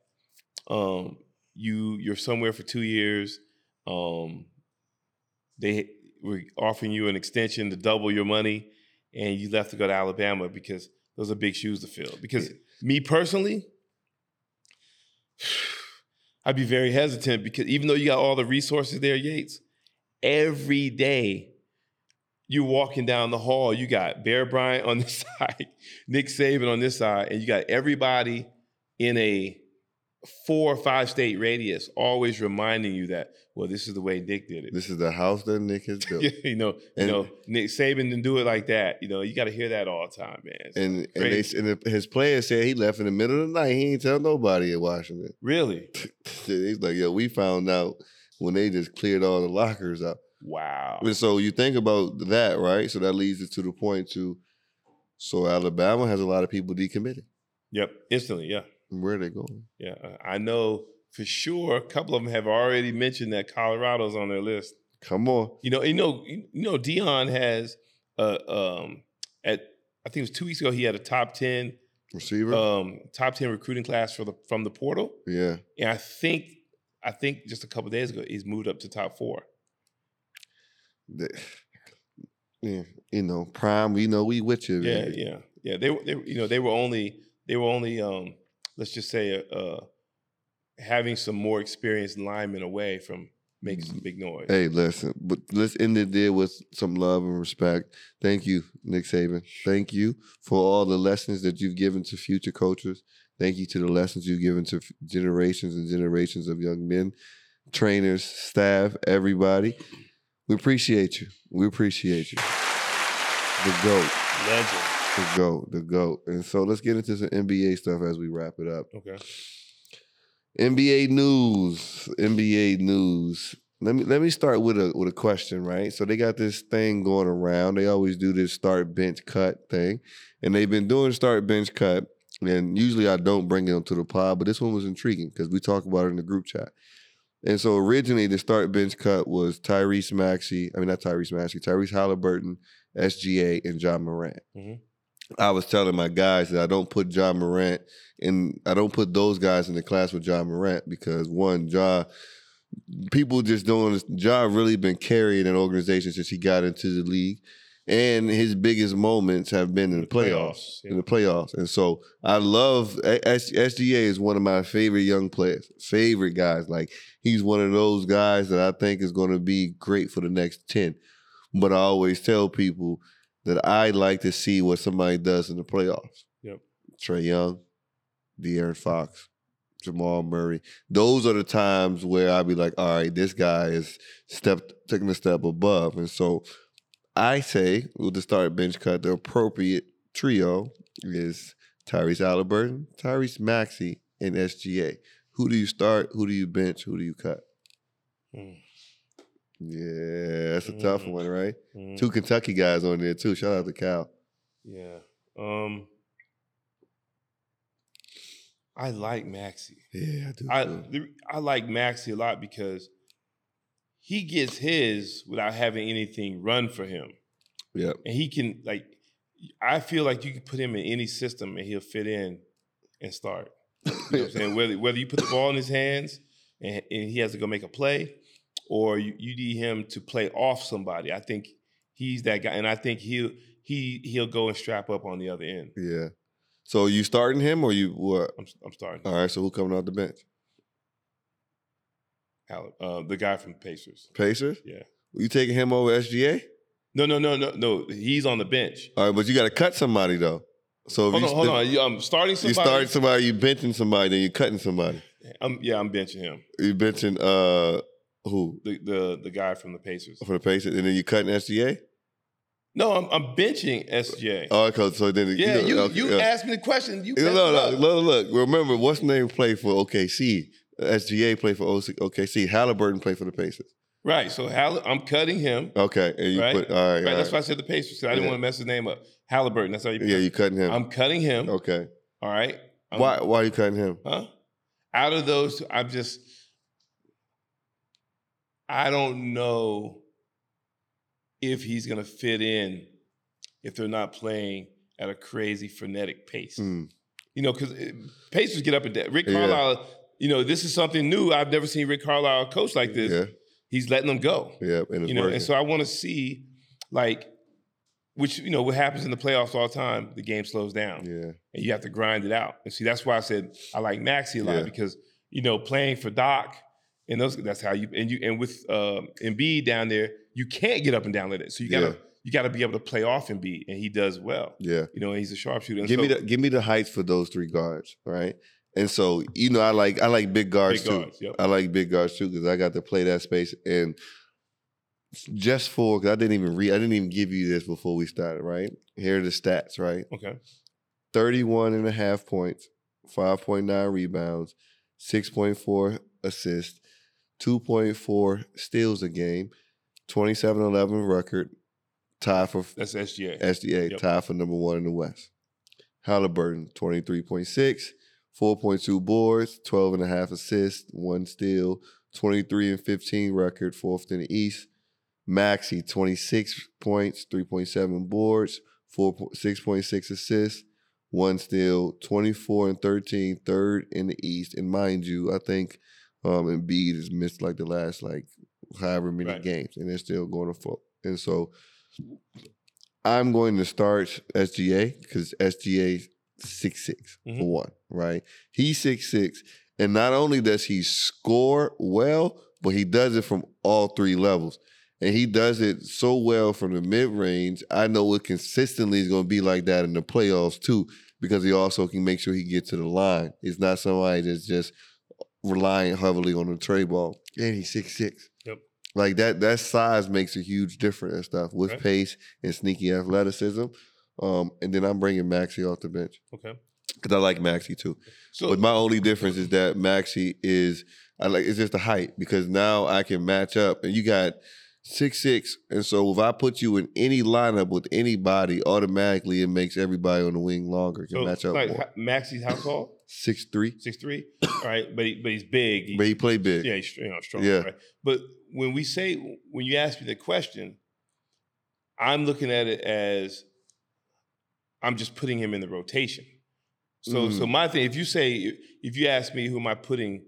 um you you're somewhere for two years. Um, they were offering you an extension to double your money, and you left to go to Alabama because those are big shoes to fill. Because me personally, I'd be very hesitant because even though you got all the resources there, Yates, every day you're walking down the hall, you got Bear Bryant on this side, Nick Saban on this side, and you got everybody in a four or five state radius always reminding you that, well, this is the way Nick did it. This is the house that Nick has built. you know, And- you know, Nick Saban didn't do it like that. You know, you got to hear that all the time, man. And and, they, and his players said he left in the middle of the night. He ain't tell nobody in Washington. really, He's like, yo, we found out when they just cleared all the lockers out. wow. And so you think about that, right? So that leads us to the point to, so Alabama has a lot of people decommitted. Yep, instantly, yeah. Where are they going? Yeah, I- know for sure. A couple of them have already mentioned that Colorado's on their list. Come on. You know, you know, you know. Deion has uh, um at I think it was two weeks ago. He had a top ten Receiver? um top ten recruiting class for the from the portal, yeah. and I think I think just a couple days ago he's moved up to top four. The- yeah. You know, prime, we know we with you. Yeah, baby. yeah, yeah. They were, they, you know, they were only, they were only, um, let's just say, uh, having some more experienced linemen away from making some big noise. Hey, listen, but let's end it there with some love and respect. Thank you, Nick Saban. Thank you for all the lessons that you've given to future coaches. Thank you to the lessons you've given to generations and generations of young men, trainers, staff, everybody. We appreciate you. We appreciate you. The GOAT. Legend. The GOAT. The GOAT. And so let's get into some NBA stuff as we wrap it up. Okay. NBA news. NBA news. Let me let me start with a with a question, right? So they got this thing going around. They always do this start bench cut thing, and they've been doing start bench cut. And usually I don't bring it onto the pod, but this one was intriguing because we talked about it in the group chat. And so originally the start bench cut was Tyrese Maxey, I mean not Tyrese Maxey, Tyrese Halliburton, SGA, and Ja Morant. Mhm. I was telling my guys that I don't put Ja Morant and I don't put those guys in the class with Ja Morant because one, John people just don't John really been carrying an organization since he got into the league. And his biggest moments have been in the playoffs, in the playoffs. And so I love SGA is one of my favorite young players, favorite guys. Like he's one of those guys that I think is going to be great for the next 10. But I always tell people that I like to see what somebody does in the playoffs. Yep. Trae Young, De'Aaron Fox, Jamal Murray. Those are the times where I'd be like, all right, this guy is stepped taking a step above. And so I say with the start bench cut, the appropriate trio is Tyrese Halliburton, Tyrese Maxey, and SGA. Who do you start? Who do you bench? Who do you cut? Mm. Yeah, that's a tough Mm. one, right? Mm. Two Kentucky guys on there too. Shout out to Cal. Yeah. Um I like Maxey. Yeah, I do. I too. I like Maxey a lot because he gets his without having anything run for him. Yeah. And he can like I feel like you can put him in any system and he'll fit in and start. You know what I'm saying? Whether whether you put the ball in his hands and, and he has to go make a play, or you, you need him to play off somebody. I think he's that guy, and I think he'll he he'll go and strap up on the other end. Yeah. So you starting him or you what? I'm I'm starting. All right. So who coming off the bench? Uh, the guy from Pacers. Pacers. Yeah. You taking him over SGA? No, no, no, no, no. He's on the bench. All right, but you got to cut somebody though. So Hold you on, hold on. You, I'm starting somebody. You starting somebody, you benching somebody, then you cutting somebody. I'm, yeah, I'm benching him. You benching uh who The the the guy from the Pacers. for the Pacers, and then you cutting SGA. No, I'm, I'm benching SJ. Oh, okay. So then yeah, you okay, you yeah. asked me the question. You look, look, look, look. Remember, what's the name play for OKC? SGA play for OKC. Halliburton play for the Pacers. Right. So Hall- I'm cutting him. Okay, and you right. put all right. right. all That's why. I said the Pacers. I didn't Yeah. want to mess his name up. Halliburton. That's how you. Yeah, you cutting him. I'm cutting him. okay. All right. I'm- Why? Why are you cutting him? Huh? Out of those, I'm just. I don't know if he's going to fit in if they're not playing at a crazy frenetic pace. Mm. You know, because Pacers get up and down. Rick Yeah. Carlisle, you know, this is something new. I've never seen Rick Carlisle coach like this. Yeah. He's letting them go. Yeah, and it's You know, working. and so I want to see, like, which you know what happens in the playoffs all the time. The game slows down, yeah. and you have to grind it out. And see, that's why I said I like Maxey a lot Yeah. because you know playing for Doc and those that's how you and you and with um, Embiid down there, you can't get up and down like that. So you gotta Yeah. you gotta be able to play off Embiid, and he does well. Yeah. You know, and he's a sharpshooter. And Give me the give me the heights for those three guards, right? And so you know, I like I like big guards Big too. guards, yep. I like big guards too because I got to play that space and just for because I didn't even read I didn't even give you this before we started, right? Here are the stats, right? Okay. 31 and a half points, 5.9 rebounds, 6.4 assists, 2.4 steals a game, 27-11 record, tie for That's SGA. SDA, Yep. tie for number one in the West. Halliburton, 23.6, 4.2 boards, 12 and a half assists, one steal, 23 and 15 record, fourth in the East. Maxey, 26 points, 3.7 boards, 4, 6.6 assists, one steal, 24 and 13, third in the East. And mind you, I think um, Embiid has missed like the last like however many Right. games, and they're still going to fall. And so I'm going to start SGA because SGA six six Mhm. for one, right? He's six six, and not only does he score well, but he does it from all three levels. And he does it so well from the mid range. I know it consistently is going to be like that in the playoffs too, because he also can make sure he gets to the line. It's not somebody that's just relying heavily on the tray ball. And he's six six. Yep. Like that, that size makes a huge difference and stuff with Right. pace and sneaky athleticism. Um, and then I'm bringing Maxey off the bench Okay. because I like Maxey too. So- but my only difference is that Maxey is I like it's just the height because now I can match up and you got six six, and so if I put you in any lineup with anybody, automatically it makes everybody on the wing longer can So match up like more. Maxey's how tall? Six three, Six three. All right, but he, but he's big. but he played big. Yeah, he's you know, strong. Yeah. Right? But when we say when you ask me the question, I'm looking at it as I'm just putting him in the rotation. So so Mm. my thing, if you say if you ask me who am I putting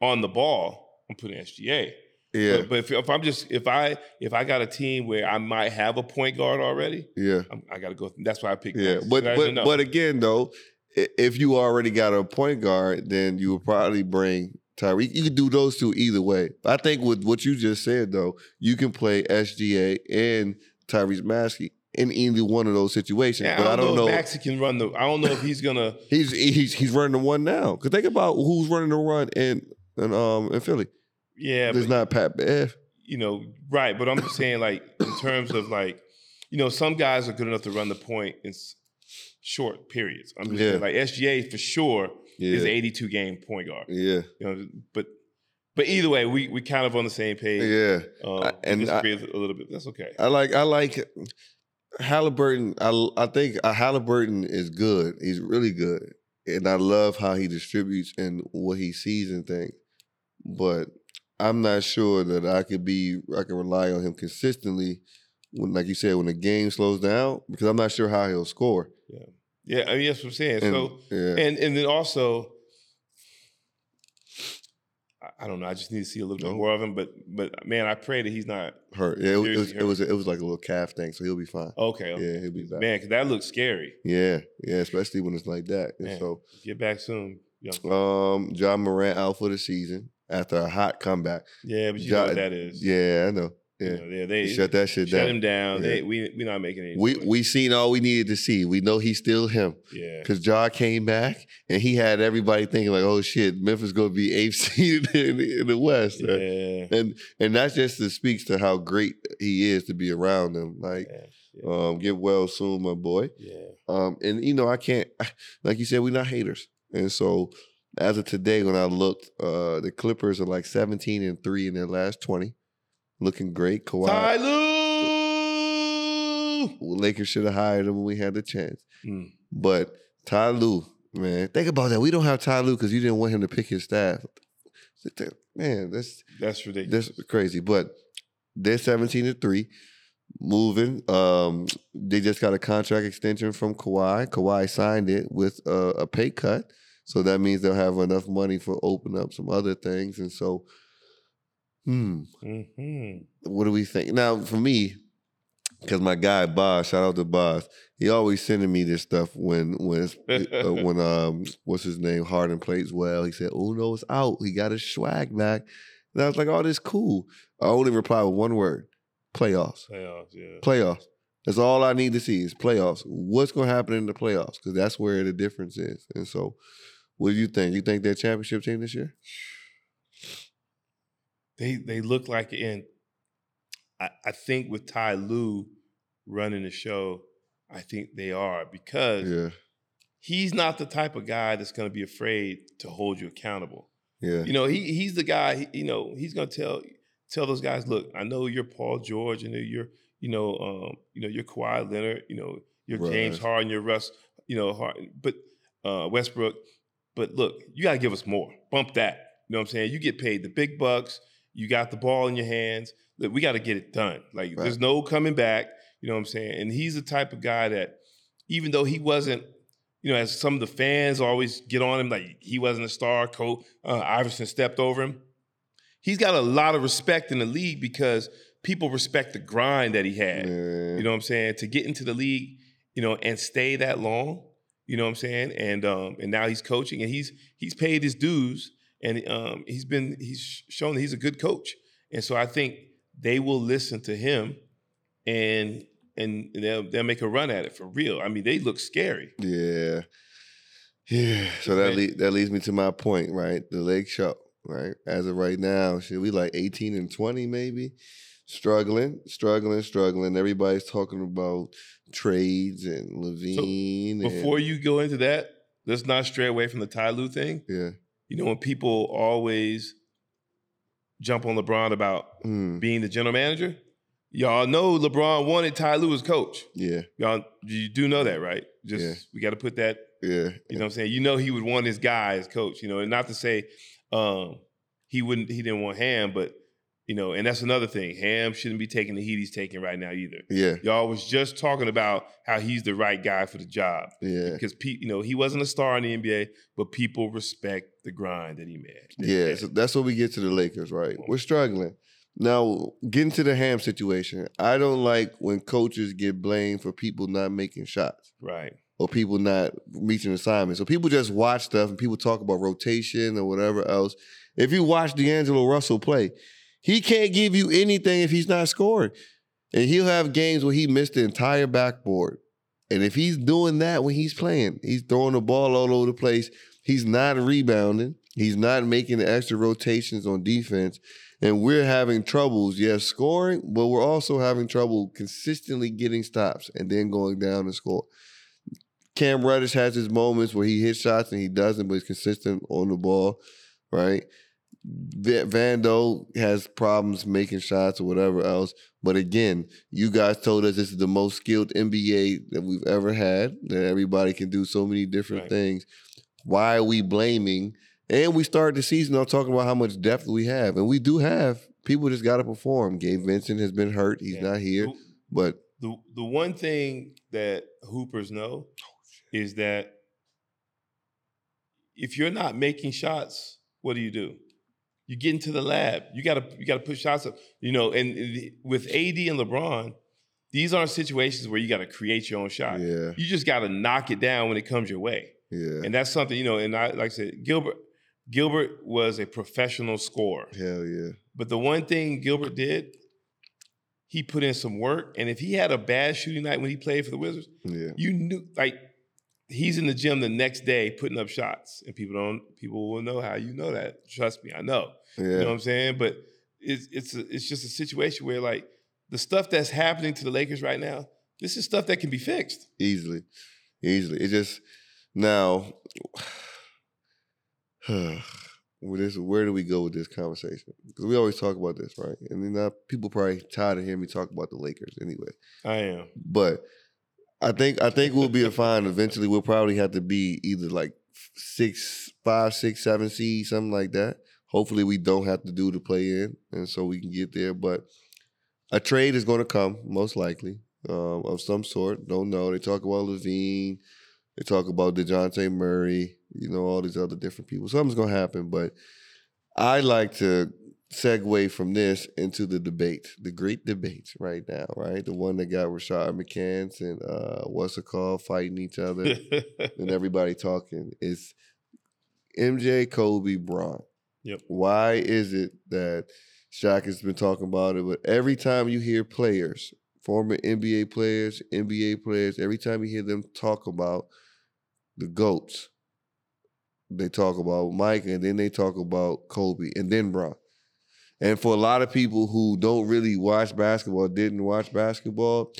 on the ball, I'm putting SGA. Yeah. But, but if, if I'm just if I if I got a team where I might have a point guard already, Yeah. I'm, I got to go. That's why I picked. Yeah, Max. but but but again though, if you already got a point guard, then you would probably bring Tyreek. You could do those two either way. I think with what you just said though, you can play SGA and Tyrese Maxey in either one of those situations. Yeah, but I don't, know, know. if Maxey can run the. I don't know if he's gonna. he's he's he's running the one now. Cause think about who's running the run in in um in Philly. Yeah, There's but, not Pat Bev. you know, right? But I'm just saying, like, in terms of like, you know, some guys are good enough to run the point in s- short periods. I'm just Yeah. like SGA for sure is Yeah. an 82 game point guard. Yeah. You know, but but either way, we we kind of on the same page. Yeah. um, I- and disagree a little bit. That's okay. I like I like Halliburton. I I think uh, Halliburton is good. He's really good, and I love how he distributes and what he sees and things. But I'm not sure that I could be I can rely on him consistently when, like you said, when the game slows down because I'm not sure how he'll score. Yeah. I mean, that's what I'm saying. And- so yeah. and and then also. I- don't know. I just need to see a little bit more of him, but but man, I pray that he's not Hurt. Yeah, it, was- it was it was it was like a little calf thing, so he'll be fine. Okay, okay. Yeah, he'll be back. Man, because that looks scary. Yeah, yeah, especially when it's like that. And Man, so get back soon. Um, Ja Morant out for the season after a hot comeback. yeah but you Ja- know what that is. Yeah, I know. Yeah, You know, they, they shut that shit shut down. Shut him down. Yeah. They we we not making any. we we seen all we needed to see. We know he's still him. Yeah. Because Ja came back and he had everybody thinking like, oh shit, Memphis gonna be eighth seed in the, in the West. right? Yeah. And and that just speaks to how great he is to be around them. Like, um, get well soon, my boy. Yeah. Um, and you know, I can't like you said, we're not haters. And so as of today, when I looked, uh, the Clippers are like 17 and 3 in their last 20. Looking great. Kawhi. Ty Lue! Lakers should have hired him when we had the chance. Mm. But Ty Lue, man, think about that. We don't have Ty Lue because you didn't want him to pick his staff. Man, that's That's ridiculous. that's crazy. But they're 17 to 3. Moving. Um, they just got a contract extension from Kawhi. Kawhi signed it with a, a pay cut. So that means they'll have enough money for open up some other things. And so, hmm, hmm what do we think? Now, for me, because my guy Boss, shout out to Boss, he always sending me this stuff when when uh, when um what's his name Harden plays well. He said Uno's out. He got his swag back. And I was like, oh, this cool. I only reply with one word: playoffs. Playoffs, yeah. Playoffs. That's all I need to see is playoffs. What's going to happen in the playoffs? Because that's where the difference is. And so, what do you think? You think they're championship team this year? They they look like in. I, I think with Ty Lue running the show, I think they are because Yeah. he's not the type of guy that's going to be afraid to hold you accountable. Yeah. You know, he he's the guy. he- You know, he's going to tell tell those guys, look, I know you're Paul George, and you're you know, um, you know, you're Kawhi Leonard, you know, you're James Harden, you're Russ, you know, Harden, but uh, Westbrook. But look, you got to give us more. Bump that. You know what I'm saying? You get paid the big bucks. You got the ball in your hands. Look, we got to get it done. Like, there's no coming back. You know what I'm saying? And he's the type of guy that, even though he wasn't, you know, as some of the fans always get on him, like he wasn't a star. Coach uh, Iverson stepped over him. He's got a lot of respect in the league because people respect the grind that he had. You know what I'm saying? To get into the league, you know, and stay that long. You know what I'm saying? And um, and now he's coaching, and he's he's paid his dues, and um, he's been he's shown that he's a good coach. And so I think they will listen to him, and and they'll they'll make a run at it for real. I mean, they look scary. Yeah. Yeah. So that le- that leads me to my point, right? The Lake Show, right? As of right now, should we like 18 and 20 maybe? Struggling, struggling, struggling. Everybody's talking about trades and LaVine. and- Before you go into that, let's not stray away from the Ty Lue thing. Yeah. You know, when people always jump on LeBron about Hmm. being the general manager, y'all know LeBron wanted Ty Lue as coach. Yeah. Y'all, you do know that, right? Just Yeah. we got to put that. Yeah. You know what I'm saying? You know he would want his guy as coach. You know, and not to say um, he wouldn't, he didn't want Ham, but you know, and that's another thing. Ham shouldn't be taking the heat he's taking right now either. Yeah. Y'all was just talking about how he's the right guy for the job. Yeah. Because pe- you know he wasn't a star in the NBA, but people respect the grind that he made. Yeah, so that's what we get to the Lakers, right? We're struggling. Now, getting to the ham situation, I don't like when coaches get blamed for people not making shots. Right. Or people not reaching assignments. So people just watch stuff and people talk about rotation or whatever else. If you watch D'Angelo Russell play, he can't give you anything if he's not scoring. And he'll have games where he missed the entire backboard. And if he's doing that when he's playing, he's throwing the ball all over the place. He's not rebounding. He's not making the extra rotations on defense. And we're having troubles, yes, scoring, but we're also having trouble consistently getting stops and then going down and score. Cam Reddish has his moments where he hits shots and he doesn't, but he's consistent on the ball, right? Va- Vando has problems making shots or whatever else. But again, you guys told us this is the most skilled NBA that we've ever had, that everybody can do so many different things. Why are we blaming? And we started the season off talking about how much depth we have. And we do have. People just got to perform. Gabe Vincent has been hurt. He's not here. But The the one thing that Hoopers know oh, is that if you're not making shots, what do you do? You get into the lab. You gotta you gotta put shots up. You know, and the- with AD and LeBron, these aren't situations where you gotta create your own shot. Yeah. You just gotta knock it down when it comes your way. Yeah. And that's something, you know, and I like I said, Gilbert Gilbert was a professional scorer. Hell yeah. But the one thing Gilbert did, he put in some work. And if he had a bad shooting night when he played for the Wizards, Yeah. you knew like he's in the gym the next day putting up shots. And people don't people will know how you know that. Trust me, I know. You know what I'm saying? But it's it's a, it's just a situation where like the stuff that's happening to the Lakers right now, this is stuff that can be fixed. easily, easily. It just now. this, where do we go with this conversation? Because we always talk about this, right? And then uh, people probably tired of hearing me talk about the Lakers anyway. I am. But I think I think we'll be a fine. Eventually, we'll probably have to be either like six, five, six, seven seed, something like that. Hopefully, we don't have to do the play in, and so we can get there. But a trade is going to come, most likely, um, of some sort. Don't know. They talk about LaVine. They talk about Dejounte Murray. You know, all these other different people. Something's going to happen. But I like to segue from this into the debate, the great debate right now, right? The one that got Rashad McCants and uh, what's it called, fighting each other and everybody talking. Is MJ, Kobe, Bron. Yep. Why is it that Shaq has been talking about it, but every time you hear players, former NBA players, NBA players, every time you hear them talk about the GOATs, they talk about Mike and then they talk about Kobe and then Bron. And for a lot of people who don't really watch basketball, didn't watch basketball,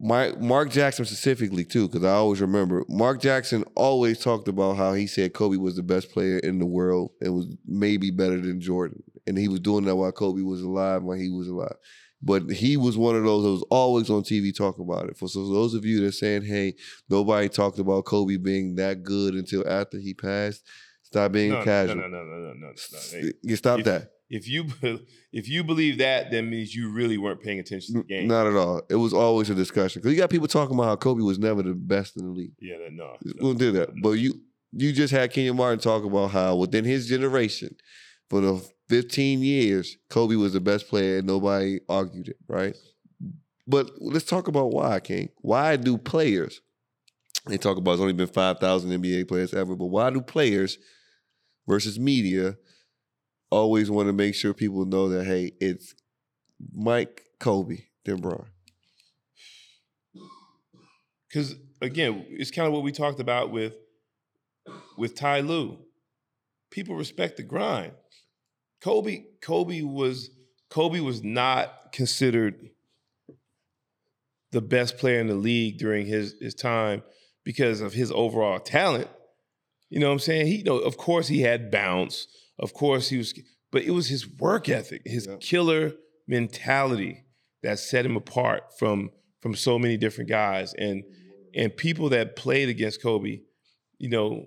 Mike, Mark Jackson specifically too, because I always remember Mark Jackson always talked about how he said Kobe was the best player in the world and was maybe better than Jordan, and he was doing that while Kobe was alive, while he was alive. But he was one of those that was always on TV talking about it. For so those of you that are saying, "Hey, nobody talked about Kobe being that good until after he passed," stop being no, casual. No, no, no, no, no, no. no. Hey, You stop if, that. If you if you believe that, that means you really weren't paying attention to the game. Not at all. It was always a discussion because you got people talking about how Kobe was never the best in the league. Yeah, no. We don't do that. But you you just had Kenyon Martin talk about how within his generation, for the 15 years, Kobe was the best player and nobody argued it, right? But let's talk about why, King. Why do players, they talk about it's only been 5,000 NBA players ever, but why do players versus media always want to make sure people know that, hey, it's Mike, Kobe, then Bron? Because again, it's kind of what we talked about with with Ty Lue. People respect the grind. Kobe, Kobe was Kobe was not considered the best player in the league during his his time because of his overall talent. You know what I'm saying? He you know, of course he had bounce. Of course he was but it was his work ethic, his killer mentality that set him apart from from so many different guys. And and people that played against Kobe, you know,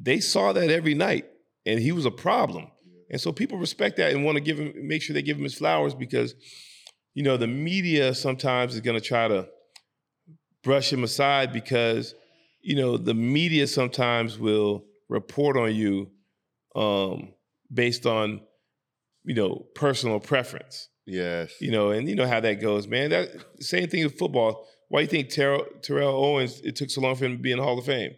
they saw that every night and he was a problem. And so people respect that and want to give him make sure they give him his flowers because you know, the media sometimes is going to try to brush him aside because you know, the media sometimes will report on you um based on you know, personal preference. Yes. You know, and you know how that goes, man. That same thing with football. Why do you think Terrell, Terrell Owens? It took so long for him to be in the Hall of Fame.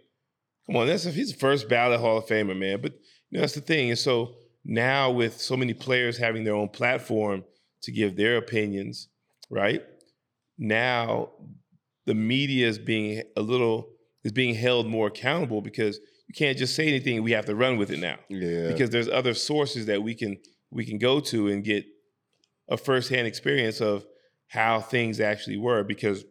Come on, that's he's the first ballot Hall of Famer, man. But you know that's the thing. And so now with so many players having their own platform to give their opinions, right? Now the media is being a little is being held more accountable because you can't just say anything. We have to run with it now. Yeah. Because there's other sources that we can we can go to and get a firsthand experience of how things actually were. Because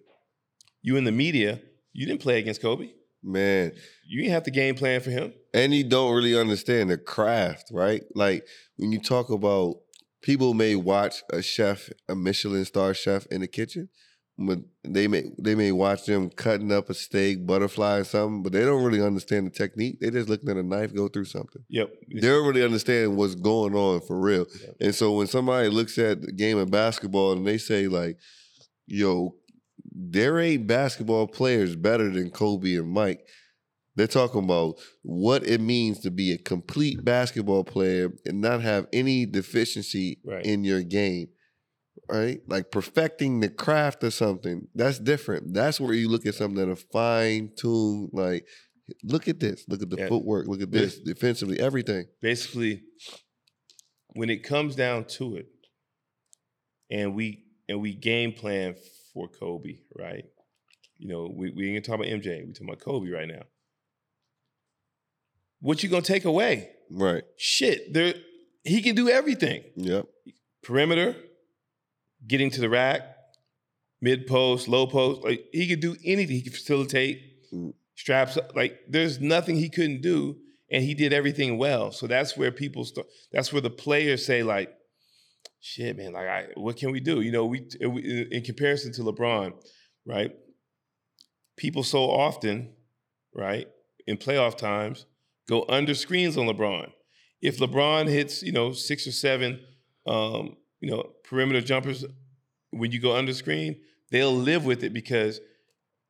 you in the media, you didn't play against Kobe. Man. You didn't have the game plan for him. And you don't really understand the craft, right? Like when you talk about people may watch a chef, a Michelin star chef in the kitchen, but they may they may watch them cutting up a steak, butterfly or something, but they don't really understand the technique. They just looking at a knife go through something. Yep. They don't really understand what's going on for real. And so when somebody looks at the game of basketball and they say like, yo, there ain't basketball players better than Kobe and Mike. They're talking about what it means to be a complete basketball player and not have any deficiency Right. in your game. Right? Like perfecting the craft or something. That's different. That's where you look at something that are fine tuned, like look at this, look at the Yeah. footwork, look at this, defensively, everything. basically when it comes down to it and we and we game plan for Kobe, right? You know, we, we ain't gonna talk about MJ, we talking about Kobe right now. What you gonna take away? Right. Shit, there he can do everything. Yep. Perimeter, getting to the rack, mid post, low post, like he could do anything. He could facilitate, straps up. Like there's nothing he couldn't do, and he did everything well. So that's where people start. That's where the players say like, "Shit, man! Like, I, what can we do?" You know, we, we in comparison to LeBron, right? People so often, right, in playoff times, go under screens on LeBron. If LeBron hits, you know, six or seven, um, you know, perimeter jumpers, when you go under screen, they'll live with it because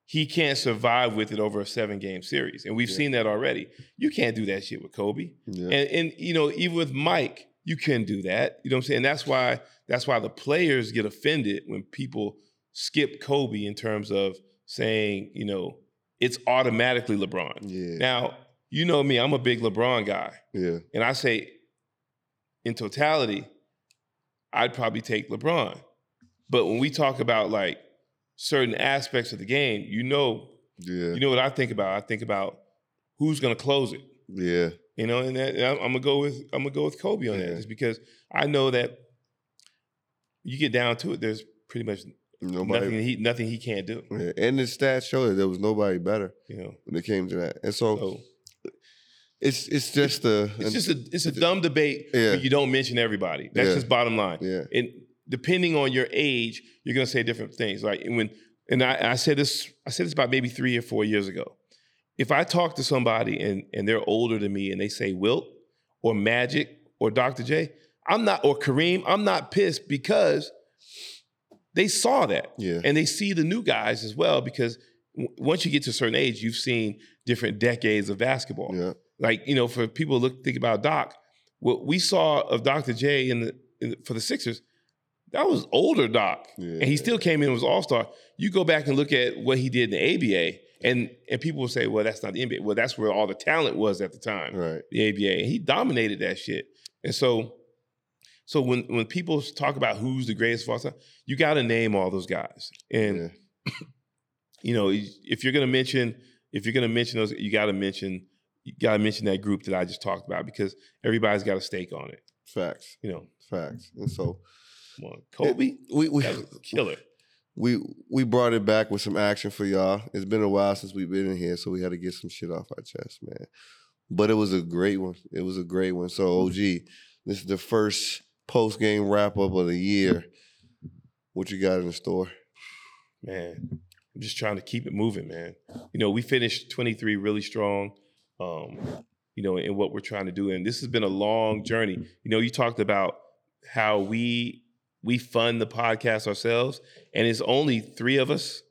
he can't survive with it over a seven game series. And we've Yeah. seen that already. You can't do that shit with Kobe. Yeah. And and you know, even with Mike, you couldn't do that. You know what I'm saying? That's why that's why the players get offended when people skip Kobe in terms of saying, you know, it's automatically LeBron. Yeah. Now, you know me, I'm a big LeBron guy. Yeah. And I say, in totality, I'd probably take LeBron. But when we talk about like certain aspects of the game, you know, Yeah. you know what I think about. I think about who's going to close it. Yeah. You know, and, that, and I'm, I'm gonna go with I'm gonna go with Kobe on that, just because I know that you get down to it. There's pretty much Nobody- nothing he nothing he can't do. Yeah, And the stats show that there was nobody better. You know, when it came to that. And so, it's it's just a It's just a it's a dumb debate. Yeah. But you don't mention everybody. That's Yeah. just bottom line. Yeah. And depending on your age, you're gonna say different things. Like when and I, I said this I said this about maybe three or four years ago. If I talk to somebody and and they're older than me and they say Wilt or Magic or Dr. J, I'm not or Kareem, I'm not pissed because they saw that. Yeah. And they see the new guys as well because w- once you get to a certain age, you've seen different decades of basketball. Yeah. Like, you know, for people to look think about Doc, what we saw of Dr. J in the, in the for the Sixers, that was older Doc. And he still came in and was all-star. You go back and look at what he did in the ABA, and and people will say, well, that's not the NBA. Well, that's where all the talent was at the time. Right. The ABA. And he dominated that shit. And so so when when people talk about who's the greatest of all time, you got to name all those guys. And you know, if you're gonna mention if you're gonna mention those, you got to mention you got to mention that group that I just talked about because everybody's got a stake on it. Facts. You know, facts. And so, come on, Kobe, we we a killer. we we brought it back with some action for y'all. It's been a while since we've been in here, so we had to get some shit off our chest, man. But it was a great one. It was a great one. So OG, this is the first post game wrap up of the year. What you got in the store? man. I'm just trying to keep it moving, man. You know, we finished 23 really strong. Um, you know, in what we're trying to do, and this has been a long journey. You know, you talked about how we we fund the podcast ourselves, and it's only three of us.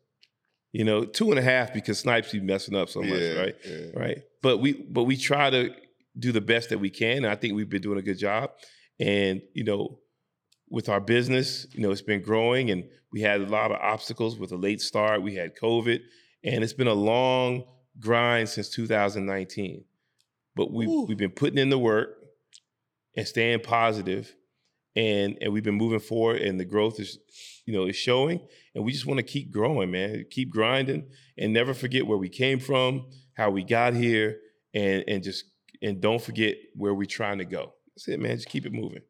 You know, two and a half because Snipes be messing up so much, Yeah, right? yeah. Right. But we but we try to do the best that we can, and I think we've been doing a good job. And you know, with our business, you know, it's been growing and we had a lot of obstacles with a late start. We had COVID and it's been a long grind since 2019. But we we've been putting in the work and staying positive and and we've been moving forward, and the growth is, you know, is showing, and we just want to keep growing, man. Keep grinding, and never forget where we came from, how we got here, and and just and don't forget where we're trying to go. That's it, man. Just keep it moving.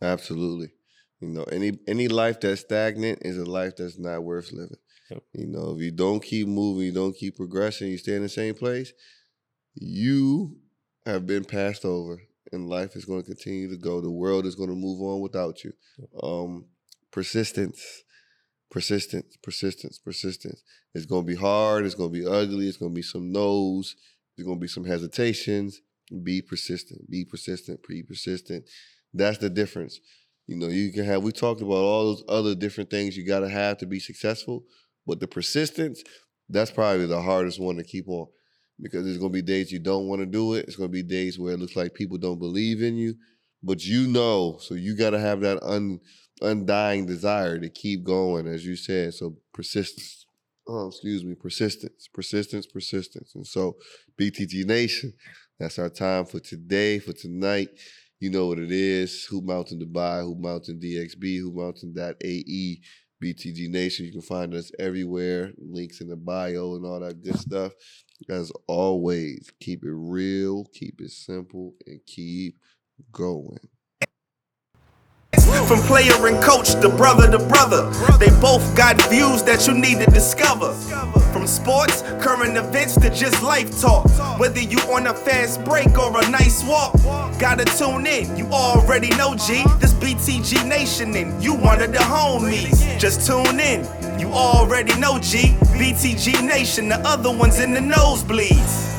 Absolutely. You know, any any life that's stagnant is a life that's not worth living. You know, if you don't keep moving, you don't keep progressing, you stay in the same place, you have been passed over and life is going to continue to go. The world is going to move on without you. Um, persistence, persistence, persistence, persistence. It's going to be hard. It's going to be ugly. It's going to be some no's. There's going to be some hesitations. Be persistent. Be persistent. Be persistent. That's the difference. You know, you can have. We talked about all those other different things you got to have to be successful, but the persistence, that's probably the hardest one to keep on because there's gonna be days you don't want to do it. It's gonna be days where it looks like people don't believe in you, but you know, so you got to have that un, undying desire to keep going, as you said. So persistence. Oh, excuse me, persistence, persistence, persistence. And so, BTG Nation, that's our time for today, for tonight. You know what it is. Hoop Mountain Dubai, Hoop Mountain DXB, Hoop Mountain.ae, BTG Nation. You can find us everywhere. Links in the bio and all that good stuff. As always, keep it real, keep it simple, and keep going. From player and coach to brother to brother, they both got views that you need to discover. From sports, current events to just life talk. Whether you on a fast break or a nice walk, gotta tune in. You already know G, this BTG Nation, and you one of the homies. Just tune in. You already know G, BTG Nation, the other ones in the nosebleeds.